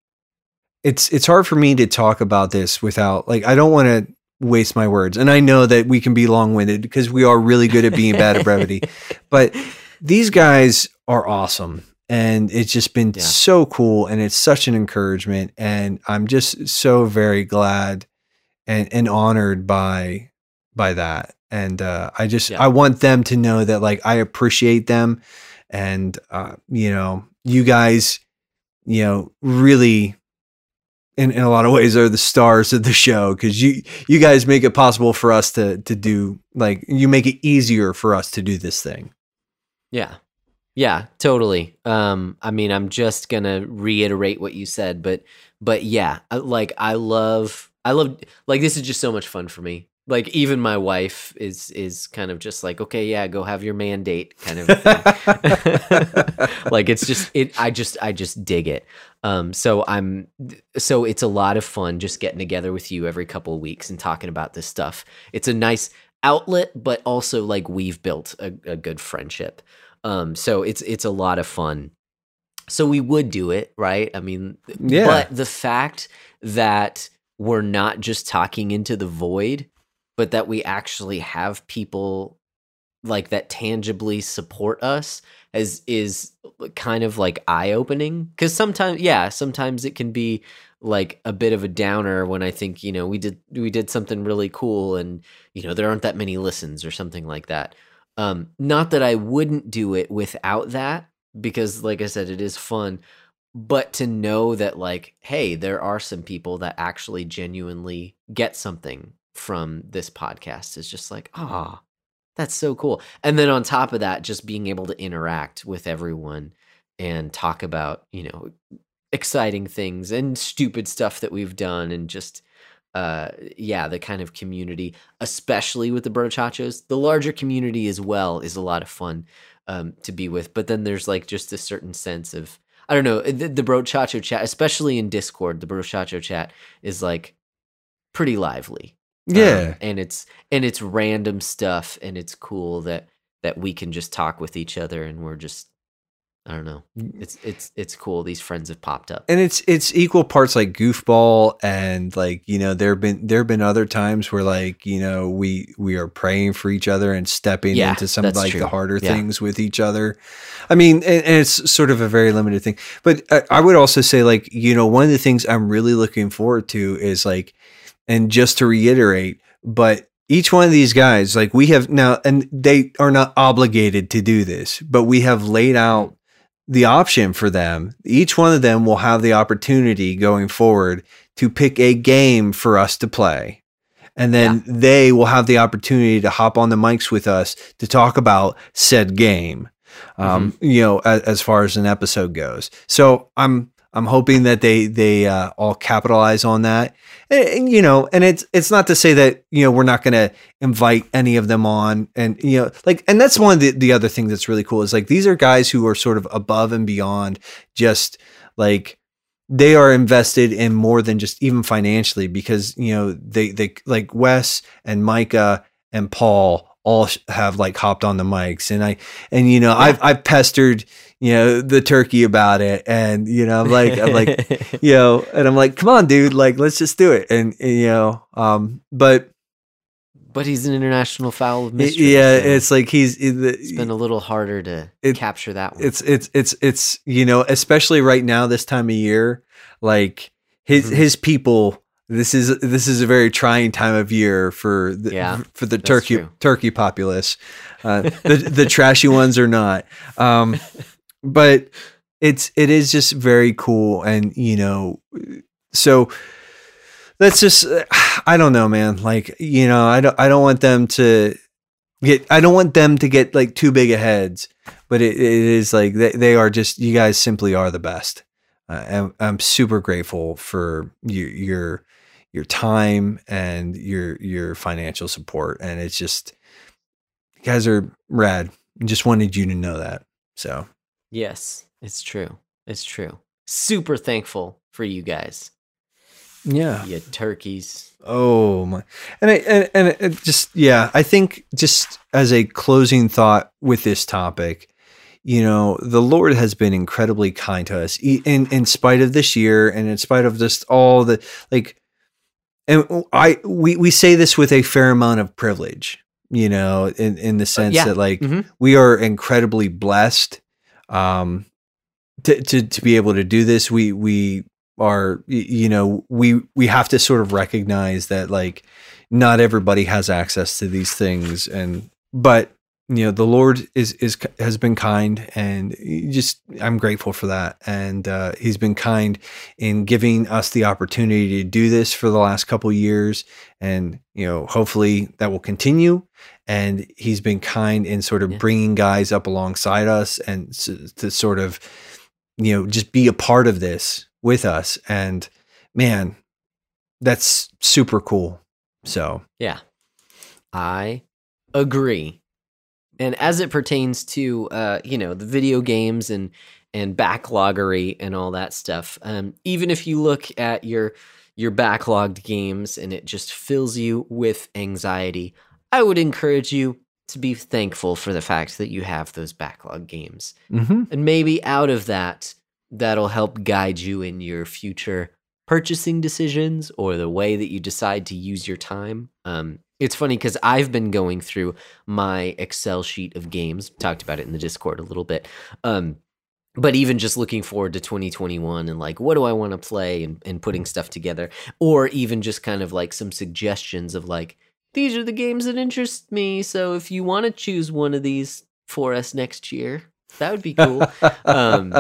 it's it's hard for me to talk about this without like I don't want to waste my words, and I know that we can be long winded because we are really good at being bad at brevity, [laughs] but these guys are awesome. And it's just been Yeah. so cool and it's such an encouragement. And I'm just so very glad and, and honored by by that. And uh, I just Yeah. I want them to know that like I appreciate them and uh, you know, you guys, you know, really in, in a lot of ways are the stars of the show because you you guys make it possible for us to to do like you make it easier for us to do this thing. Yeah. Yeah, totally. Um, I mean, I'm just gonna reiterate what you said, but but yeah, like I love, I love, like this is just so much fun for me. Like even my wife is is kind of just like, okay, yeah, go have your mandate, kind of. Thing. [laughs] like it's just it. I just I just dig it. Um, so I'm so it's a lot of fun just getting together with you every couple of weeks and talking about this stuff. It's a nice outlet, but also like we've built a, a good friendship. Um, so it's it's a lot of fun. So we would do it, right? I mean, Yeah. but the fact that we're not just talking into the void, but that we actually have people like that tangibly support us as is kind of like eye opening because sometimes yeah sometimes it can be like a bit of a downer when i think you know we did we did something really cool and you know there aren't that many listens or something like that um not that i wouldn't do it without that because like i said it is fun but to know that like hey there are some people that actually genuinely get something from this podcast is just like ah that's so cool. And then on top of that just being able to interact with everyone and talk about you know exciting things and stupid stuff that we've done and just uh yeah the kind of community especially with the brochachos the larger community as well is a lot of fun um to be with but then there's like just a certain sense of i don't know the, the brochacho chat especially in discord the brochacho chat is like pretty lively um, Yeah. and it's and it's random stuff and it's cool that that we can just talk with each other and we're just i don't know. Mm. It's it's it's cool. These friends have popped up. And it's it's equal parts like goofball and like you know there've been there've been other times where like you know we we are praying for each other and stepping Yeah, into some of like true. the harder Yeah. things with each other. I mean and, and it's sort of a very limited thing. But I, I would also say like you know one of the things i'm really looking forward to is like and just to reiterate but each one of these guys like we have now and they are not obligated to do this but we have laid out the option for them. Each one of them will have the opportunity going forward to pick a game for us to play. And then they will have the opportunity to hop on the mics with us to talk about said game. Um, you know, as, as far as an episode goes. So I'm I'm hoping that they they uh, all capitalize on that. And, and, you know, and it's it's not to say that you know we're not going to invite any of them on, and you know, like, and that's one of the the other things that's really cool is like these are guys who are sort of above and beyond just like they are invested in more than just even financially because you know they they like Wes and Micah and Paul all have like hopped on the mics. And I and you know I've I've pestered you know the turkey about it. And you know I'm like I'm like [laughs] you know and I'm like come on dude like let's just do it. And, and, you know um but but he's an international fowl of mystery yeah so it's like he's it, it's been a little harder to It- capture that one. it's it's it's it's you know especially right now this time of year like his Mhm. his people this is this is a very trying time of year for the Yeah, for the turkey true. turkey populace. Uh, the the trashy ones are not. Um [laughs] but it's it is just very cool and you know so let's just i don't know man like you know i don't i don't want them to get i don't want them to get like too big of heads but it, it is like they, they are just you guys simply are the best. Uh, and i'm super grateful for your your your time and your your financial support and it's just you guys are rad. Just wanted you to know that so yes it's true it's true super thankful for you guys yeah you turkeys Oh my, and I, and and it just yeah, I think just as a closing thought with this topic, you know, the Lord has been incredibly kind to us in in spite of this year and in spite of just all the like, and I we we say this with a fair amount of privilege, you know, in in the sense yeah. that like Mhm. we are incredibly blessed um to, to to be able to do this we we are you know we we have to sort of recognize that like not everybody has access to these things and but you know the lord is is has been kind and just i'm grateful for that and uh he's been kind in giving us the opportunity to do this for the last couple years and you know hopefully that will continue and he's been kind in sort of Yeah. bringing guys up alongside us and s- to sort of you know just be a part of this with us and man that's super cool so Yeah. I agree. And as it pertains to uh, you know, the video games and and backloggery and all that stuff, um, even if you look at your your backlogged games and it just fills you with anxiety, I would encourage you to be thankful for the fact that you have those backlog games. mm-hmm. And maybe out of that, that'll help guide you in your future purchasing decisions or the way that you decide to use your time. Um, it's funny because I've been going through my Excel sheet of games, talked about it in the Discord a little bit. Um, but even just looking forward to 2021 and like, what do I want to play and, and putting stuff together, or even just kind of like some suggestions of like, these are the games that interest me. So if you want to choose one of these for us next year, that would be cool. um,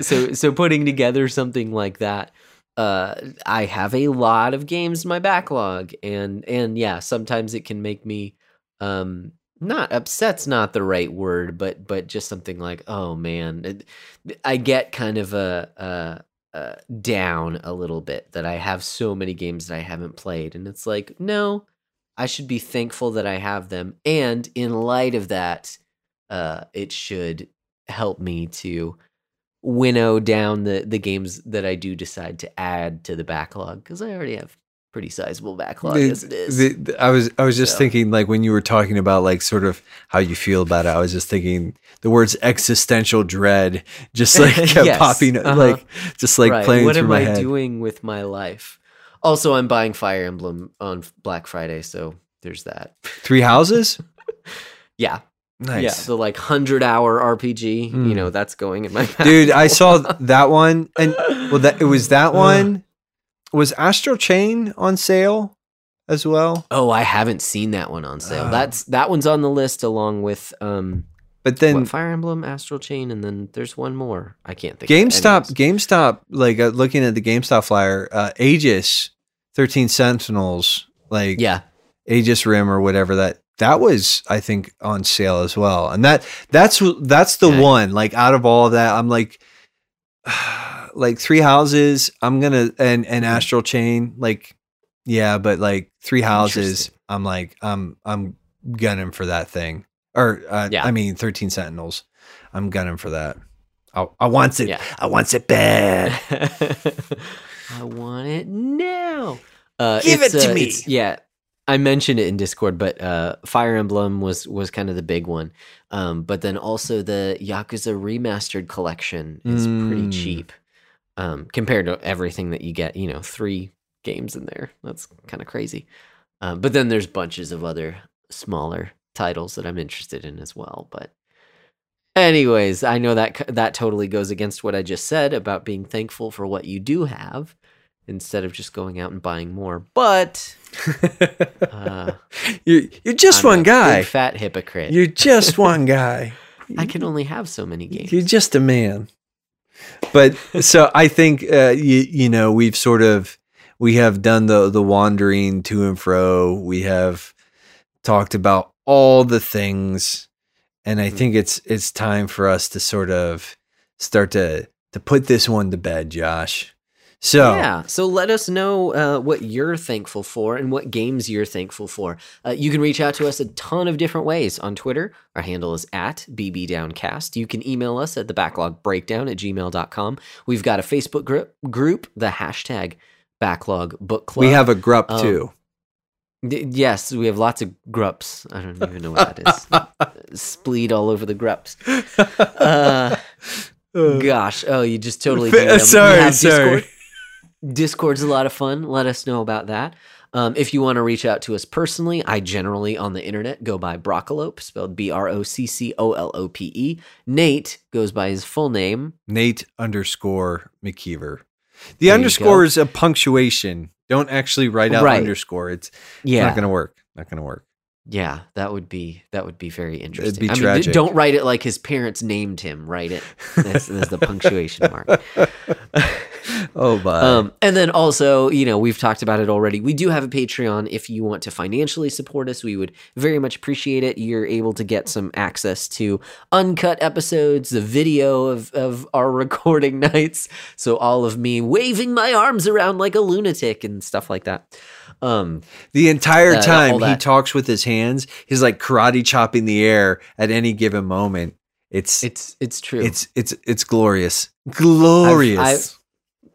so so putting together something like that uh i have a lot of games in my backlog and and yeah sometimes it can make me um not upset's not the right word but but just something like oh man i get kind of a, a, a down a little bit that i have so many games that i haven't played and it's like no i should be thankful that i have them and in light of that uh it should help me to winnow down the the games that I do decide to add to the backlog because I already have pretty sizable backlog The- as it is. the- the- I was I was just So. thinking like when you were talking about like sort of how you feel about it, I was just thinking the words existential dread just [laughs] like kept Yes, popping uh-huh. like just like right. playing what through am my I head. doing with my life? Also, I'm buying Fire Emblem on Black Friday, so there's that. Three houses? [laughs] Yeah, Nice. yeah, the like hundred hour RPG. Hmm. You know, that's going in my Dude, I saw that one and well that it was [laughs] that one. Was Astral Chain on sale as well? Oh, I haven't seen that one on sale. Uh, That's that one's on the list along with um But then what, Fire Emblem, Astral Chain, and then there's one more. I can't think. GameStop. GameStop, like uh, looking at the GameStop flyer, uh, Aegis, Thirteen Sentinels, like Yeah, Aegis Rim or whatever that that was, I think, on sale as well. And that that's that's the Okay. one. Like out of all of that, I'm like, [sighs] like Three Houses. I'm gonna and and Mhm. Astral Chain. Like, yeah, but like Three Houses. I'm like, I'm I'm gunning for that thing. Or uh, Yeah. I mean, Thirteen Sentinels. I'm gunning for that. I, I wants it. Yeah. I wants it bad. [laughs] I want it now. Uh, Give it to uh, me. yeah, I mentioned it in Discord, but uh, Fire Emblem was was kind of the big one. Um, but then also the Yakuza Remastered Collection is pretty Mm. cheap um, compared to everything that you get. You know, three games in there. That's kind of crazy. Um, but then there's bunches of other smaller titles that I'm interested in as well. But anyways, I know that that totally goes against what I just said about being thankful for what you do have instead of just going out and buying more. But uh, [laughs] you're you're just I'm one guy. fat hypocrite. You're just [laughs] one guy. I can only have so many games. You're just a man. But so I think uh, you you know we've sort of we have done the the wandering to and fro. We have talked about all the things, and I Mhm. think it's it's time for us to sort of start to to put this one to bed, Josh. So Yeah. So let us know uh, what you're thankful for and what games you're thankful for. Uh, you can reach out to us a ton of different ways on Twitter. Our handle is at bbdowncast. You can email us at the backlog breakdown at gmail.com. We've got a Facebook group, group the hashtag backlog book club. we have a grup Um, too. D- yes, we have lots of grups. I don't even know what that is. [laughs] Spleed all over the grups. [laughs] Uh, Gosh, oh, you just totally. Fa- named them. We sorry, sorry. Discord. Discord's a lot of fun. Let us know about that. Um, if you want to reach out to us personally, I generally on the internet go by Broccolope, spelled B R O C C O L O P E. Nate goes by his full name. Nate underscore McKeever. The you underscore is a punctuation. Don't actually write out Right. underscore. It's Yeah, not going to work. Not going to work. yeah, that would be that would be very interesting. be I mean, tragic. don't write it like his parents named him. Write it. That's, that's the [laughs] punctuation mark. [laughs] Oh, my. Um, and then also, you know, we've talked about it already. We do have a Patreon. If you want to financially support us, we would very much appreciate it. You're able to get some access to uncut episodes, the video of, of our [laughs] recording nights. So all of me waving my arms around like a lunatic and stuff like that. Um, the entire uh, time he talks with his hands, he's like karate chopping the air at any given moment. It's it's it's true. it's it's, it's glorious, glorious. I've-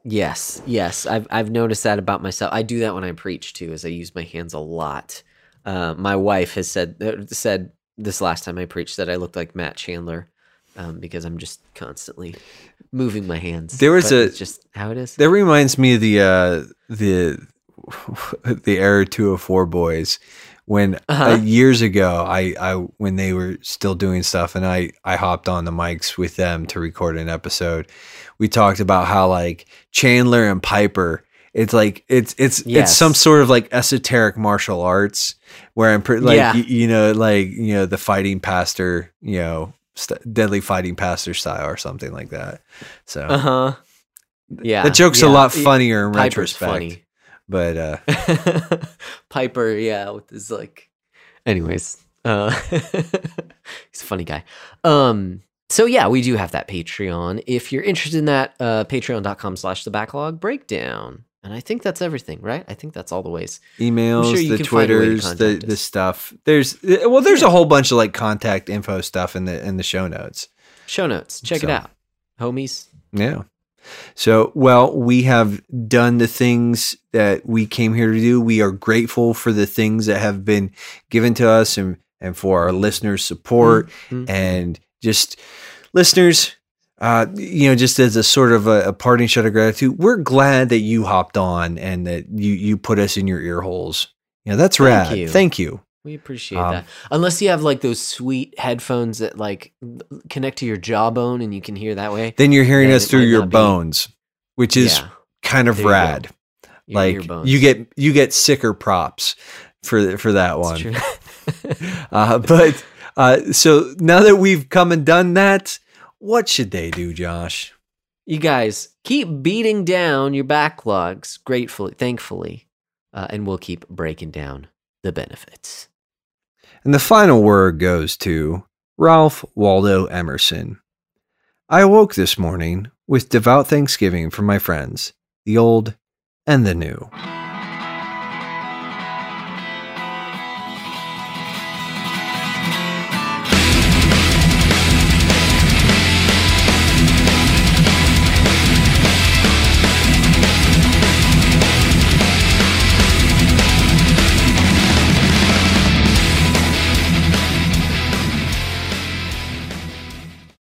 Yes, yes. I've I've noticed that about myself. I do that when I preach too, as I use my hands a lot. Uh, my wife has said uh, said this last time I preached that I looked like Matt Chandler um, because I'm just constantly moving my hands. There was But a- just how it is. That reminds me of the uh the [laughs] the Era 204 boys when uh Uh-huh. years ago I I when they were still doing stuff and I I hopped on the mics with them to record an episode. We talked about how like Chandler and Piper it's like it's it's Yes. it's some sort of like esoteric martial arts where I'm pretty like Yeah. y- you know like you know the fighting pastor you know st- deadly fighting pastor style or something like that. So Uh huh. Yeah, the joke's a lot funnier in Piper's retrospect. funny. But uh, [laughs] Piper, yeah, with his like. Anyways, uh, [laughs] he's a funny guy. Um, so yeah, we do have that Patreon. If you're interested in that, uh, patreon.com slash the backlog breakdown. And I think that's everything, right? I think that's all the ways. emails, sure the can find a way to Twitters, the the stuff. There's uh, well, there's a whole bunch of like contact info stuff in the in the show notes. Show notes. Check So- it out. Homies. Yeah. So, well, we have done the things that we came here to do. We are grateful for the things that have been given to us and and for our listeners' support Mhm. and just listeners. Uh, you know, just as a sort of a, a parting shot of gratitude, we're glad that you hopped on and that you you put us in your ear holes. You know, that's Thank rad. you. Thank you. We appreciate Um, that. Unless you have like those sweet headphones that like connect to your jawbone and you can hear that way. Then you're hearing Then us through your not be- bones, which is yeah, kind of There rad. like you get you get sicker props for for that one. [laughs] [laughs] Uh, but uh, so now that we've come and done that, what should they do, Josh? you guys keep beating down your backlogs gratefully, thankfully, uh, and we'll keep breaking down the benefits. And the final word goes to Ralph Waldo Emerson. I awoke this morning with devout thanksgiving for my friends, the old and the new.